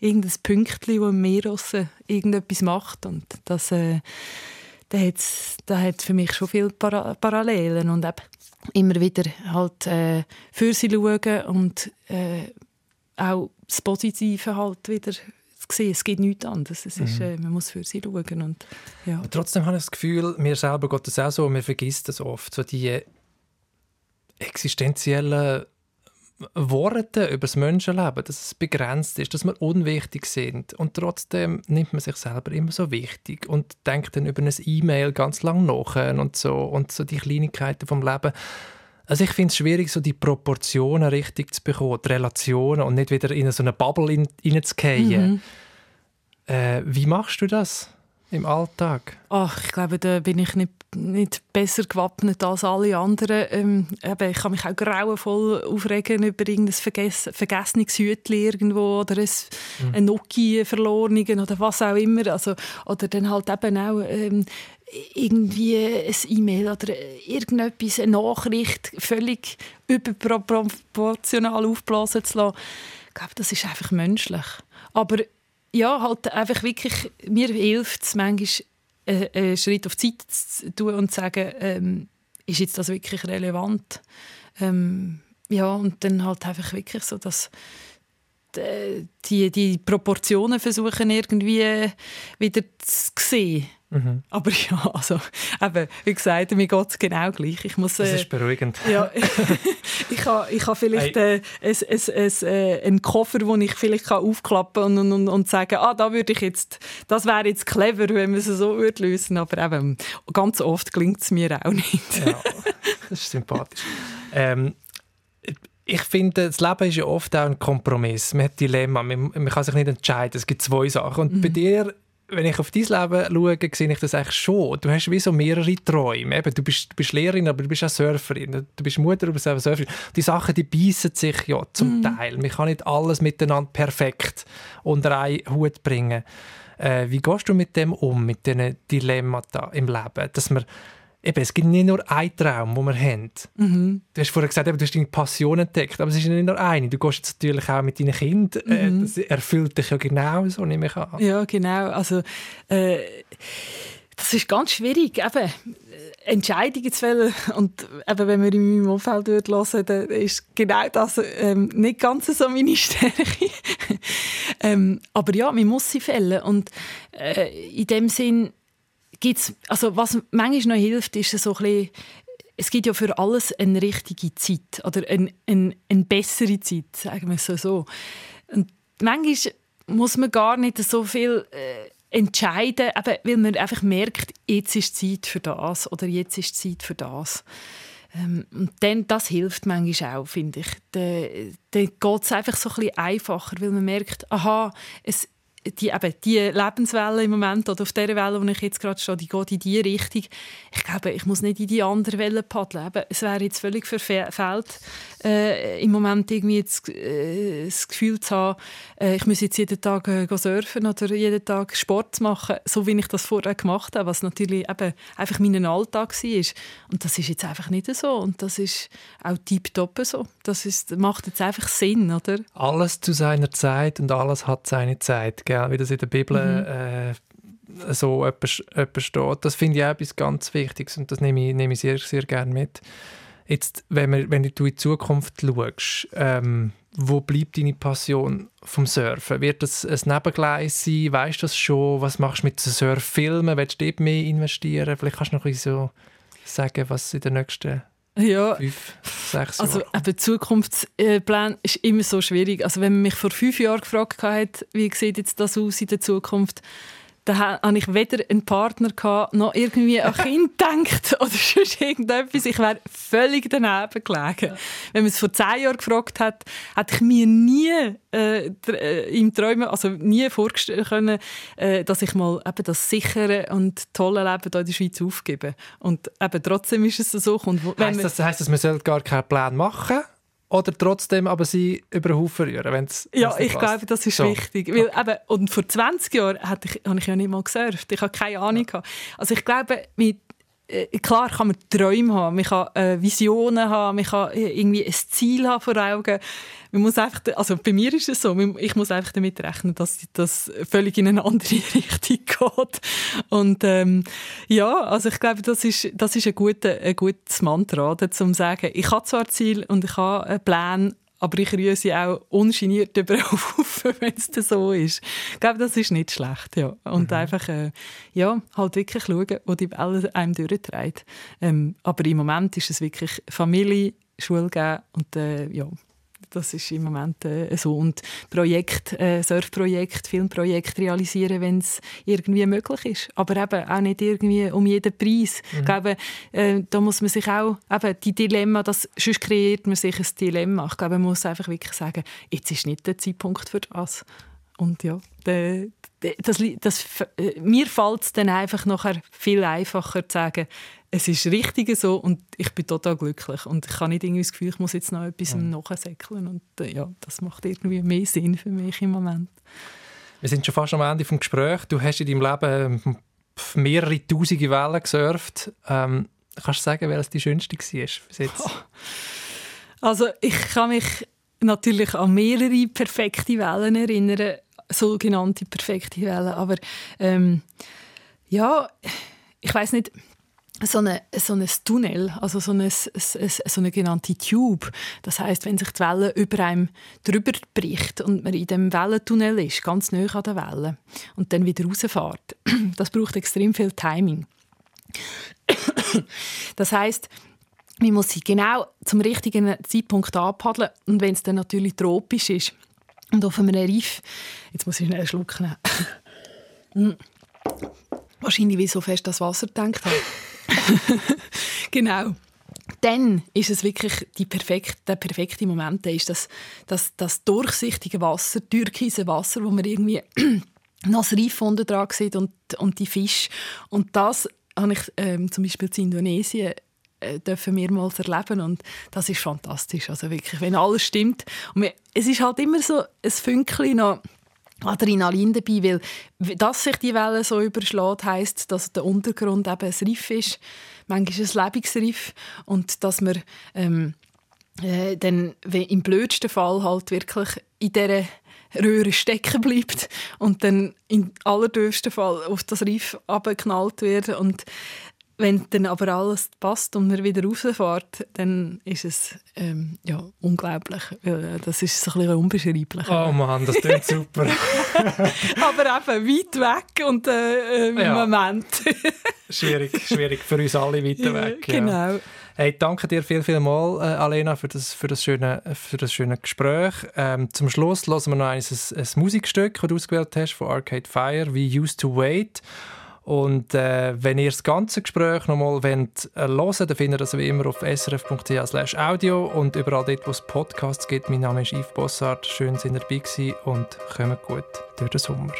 irgendein Pünktchen, das im Meer irgendetwas macht und das äh, da hat da hat für mich schon viele Para Parallelen und eben immer wieder halt äh, für sie schauen und äh, auch das Positive halt wieder sehen. Es geht nichts anderes. Es ist, mhm. äh, man muss für sie schauen. Und, ja. trotzdem habe ich das Gefühl, mir selber geht das auch so, man vergisst das oft, so die existenziellen Worte über das Menschenleben, dass es begrenzt ist, dass wir unwichtig sind. Und trotzdem nimmt man sich selber immer so wichtig und denkt dann über ein E-Mail ganz lang nach und so und so die Kleinigkeiten vom Leben. Also ich finde es schwierig, so die Proportionen richtig zu bekommen, die Relationen und nicht wieder in so eine Bubble hineinzugehen. Mhm. Äh, wie machst du das? im Alltag? Ach, ich glaube, da bin ich nicht, nicht besser gewappnet als alle anderen. Ähm, eben, ich kann mich auch grauenvoll aufregen über irgendein vergess vergessenes Hütchen irgendwo oder ein, mhm. ein Nokia verloren oder was auch immer. Also, oder dann halt eben auch ähm, irgendwie ein E-Mail oder irgendetwas, eine Nachricht völlig überproportional aufblasen zu lassen. Ich glaube, das ist einfach menschlich. Aber ja, halt einfach wirklich, mir hilft es manchmal, einen Schritt auf die Zeit zu tun und zu sagen, ähm, ist jetzt das wirklich relevant? Ähm, ja, und dann halt einfach wirklich so, dass die, die Proportionen versuchen irgendwie wieder zu sehen. Mhm. Aber ja, also, eben, wie gesagt, mir geht es genau gleich. Ich muss, äh, das ist beruhigend. Ja, ich habe ich ha vielleicht äh, ein, ein, ein, äh, einen Koffer, den ich vielleicht aufklappen kann und, und, und sagen, ah, da würde ich jetzt, das wäre jetzt clever, wenn man es so würde lösen. Aber eben, ganz oft klingt es mir auch nicht. ja, das ist sympathisch. Ähm, ich finde, das Leben ist ja oft auch ein Kompromiss. Man hat Dilemma, man, man kann sich nicht entscheiden. Es gibt zwei Sachen. Und mhm. bei dir wenn ich auf dein Leben schaue, sehe ich das eigentlich schon. Du hast wie so mehrere Träume. Eben, du, bist, du bist Lehrerin, aber du bist auch Surferin. Du bist Mutter, aber du bist auch Surferin. Die Sachen, die beißen sich ja zum mhm. Teil. Man kann nicht alles miteinander perfekt unter einen Hut bringen. Äh, wie gehst du mit dem um, mit diesen Dilemmata im Leben? Dass man eben, es gibt nicht nur einen Traum, den wir haben. Mhm. Du hast vorhin gesagt, eben, du hast deine Passion entdeckt, aber es ist nicht nur eine. Du gehst jetzt natürlich auch mit deinen Kindern. Äh, mhm. das erfüllt dich ja genau so, nehme ich an. Ja, genau. Also, äh, das ist ganz schwierig, eben Entscheidungen zu fällen. Und eben, wenn wir in meinem Umfeld hören, dann ist genau das ähm, nicht ganz so meine Stärke. ähm, aber ja, man muss sie fällen. Und äh, in dem Sinn gibt's, also was manchmal noch hilft, ist so ein bisschen, es gibt ja für alles eine richtige Zeit oder eine, eine, eine bessere Zeit, sagen wir es so. Und manchmal muss man gar nicht so viel äh, entscheiden, eben, weil man einfach merkt, jetzt ist Zeit für das oder jetzt ist Zeit für das. Ähm, und dann, das hilft manchmal auch, finde ich. Dann, dann geht es einfach so ein bisschen einfacher, weil man merkt, aha, es, die, eben, die Lebenswelle im Moment, oder auf der Welle, wo ich jetzt gerade stehe, die geht in diese Richtung. Ich glaube, ich muss nicht in die andere Welle paddeln. Eben, es wäre jetzt völlig verfehlt, äh, im Moment irgendwie das, äh, das Gefühl zu haben, äh, ich muss jetzt jeden Tag äh, surfen oder jeden Tag Sport machen, so wie ich das vorher gemacht habe, was natürlich eben einfach mein Alltag war. Und das ist jetzt einfach nicht so und das ist auch tiptop so. Das ist, macht jetzt einfach Sinn, oder? Alles zu seiner Zeit und alles hat seine Zeit, gell? wie das in der Bibel mhm. äh, so etwas, etwas steht. Das finde ich auch etwas ganz Wichtiges und das nehme ich, nehme ich sehr, sehr gerne mit. Jetzt, wenn, wir, wenn du in die Zukunft schaust, ähm, wo bleibt deine Passion vom Surfen? Wird das ein Nebengleis sein? Weißt du das schon? Was machst du mit Surffilmen? Willst du dort mehr investieren? Vielleicht kannst du noch ein so sagen, was in den nächsten ja. fünf, sechs Jahren Also Zukunftsplan ist immer so schwierig. Also wenn man mich vor fünf Jahren gefragt hat, wie sieht jetzt das aus in der Zukunft, da hatte ich weder einen Partner gehabt, noch irgendwie an Kind gedacht oder sonst irgendetwas. Ich wäre völlig daneben gelegen. Wenn man es vor zehn Jahren gefragt hat, hätte ich mir nie äh, äh im Träumen, also nie vorstellen können, äh, dass ich mal eben das sichere und tolle Leben hier in der Schweiz aufgebe. Und eben trotzdem ist es so. Und heisst, das, heisst das, man sollte gar keinen Plan machen? Oder trotzdem aber sie über den Haufen rühren, wenn's, Ja, wenn's ich passt. glaube, das ist so. wichtig. Weil, eben, und vor 20 Jahren hatte ich, habe ich ja nicht mal gesurft. Ich habe keine Ahnung. Ja. Also ich glaube, mit klar kann man Träume haben, man kann äh, Visionen haben, man kann äh, irgendwie ein Ziel haben vor Augen. Man muss einfach, also bei mir ist es so, ich muss einfach damit rechnen, dass das völlig in eine andere Richtung geht. Und ähm, ja, also ich glaube, das ist, das ist ein, guter, ein gutes Mantra, um zu sagen, ich habe zwar Ziel und ich habe einen Plan, aber ich rühre sie auch ungeniert über auf, wenn es so ist. Ich glaube, das ist nicht schlecht. Ja. Und mhm. einfach, äh, ja, halt wirklich schauen, wo die Welle einem durchträgt. Ähm, aber im Moment ist es wirklich Familie, Schule geben und äh, ja, das ist im Moment äh, so. Und Projekt, äh, Surfprojekt, Filmprojekt realisieren, wenn es irgendwie möglich ist. Aber eben auch nicht irgendwie um jeden Preis. Mhm. Ich glaube, äh, da muss man sich auch, eben die Dilemma, das, sonst kreiert man sich ein Dilemma. Ich glaube, man muss einfach wirklich sagen, jetzt ist nicht der Zeitpunkt für das. Und ja, de, de, das, das, äh, mir fällt es dann einfach nachher viel einfacher zu sagen, es ist richtig so und ich bin total glücklich und ich habe nicht irgendwie das Gefühl, ich muss jetzt noch etwas ja. nachsäckeln und äh, ja, das macht irgendwie mehr Sinn für mich im Moment. Wir sind schon fast am Ende des Gesprächs. Du hast in deinem Leben mehrere tausende Wellen gesurft. Ähm, kannst du sagen, welches die schönste war bis jetzt? Also ich kann mich natürlich an mehrere perfekte Wellen erinnern, sogenannte perfekte Wellen, aber ähm, ja, ich weiß nicht, so, eine, so ein Tunnel, also so eine, so eine genannte Tube. Das heißt, wenn sich die Welle über einem drüber bricht und man in dem Wellentunnel ist, ganz nah an der Welle und dann wieder rausfährt, das braucht extrem viel Timing. Das heißt, man muss sie genau zum richtigen Zeitpunkt anpaddeln und wenn es dann natürlich tropisch ist und auf einem Riff, jetzt muss ich schnell einen Schluck nehmen. Wahrscheinlich, wie so fest das Wasser gedacht habe. genau. Dann ist es wirklich die perfekte, der perfekte Moment, ist das, das, das durchsichtige Wasser, türkise Wasser, wo man irgendwie noch das Reif unten dran sieht und, und die Fische. Und das habe ich ähm, zum Beispiel in Indonesien äh, dürfen mehrmals erleben und das ist fantastisch. Also wirklich, wenn alles stimmt. Und wir, es ist halt immer so ein Fünkchen noch Adrenalin dabei, weil dass sich die Welle so überschlägt, heißt, dass der Untergrund eben ein Riff ist, manchmal ein Lebensriff. Und dass man ähm, äh, dann im blödsten Fall halt wirklich in dieser Röhre stecken bleibt und dann im allerdürfsten Fall auf das Riff abgeknallt wird. Und wenn dann aber alles passt und man wieder rausfährt, dann ist es ähm, ja, unglaublich. Das ist so ein bisschen unbeschreiblich. Oh Mann, das klingt super. aber eben weit weg und äh, im ja. Moment. schwierig, schwierig. Für uns alle weit weg. Ja. Genau. Hey, danke dir viel, viel mal, äh, Alena, für das, für das, schöne, für das schöne Gespräch. Ähm, zum Schluss hören wir noch ein, ein, ein Musikstück, das du ausgewählt hast von Arcade Fire, «We Used to Wait». Und äh, wenn ihr das ganze Gespräch nochmal wollt, äh, hören dann findet ihr das wie immer auf srf.ch audio und überall dort, wo es Podcasts gibt. Mein Name ist Yves Bossart. Schön, dass ihr dabei gewesen und kommt gut durch den Sommer.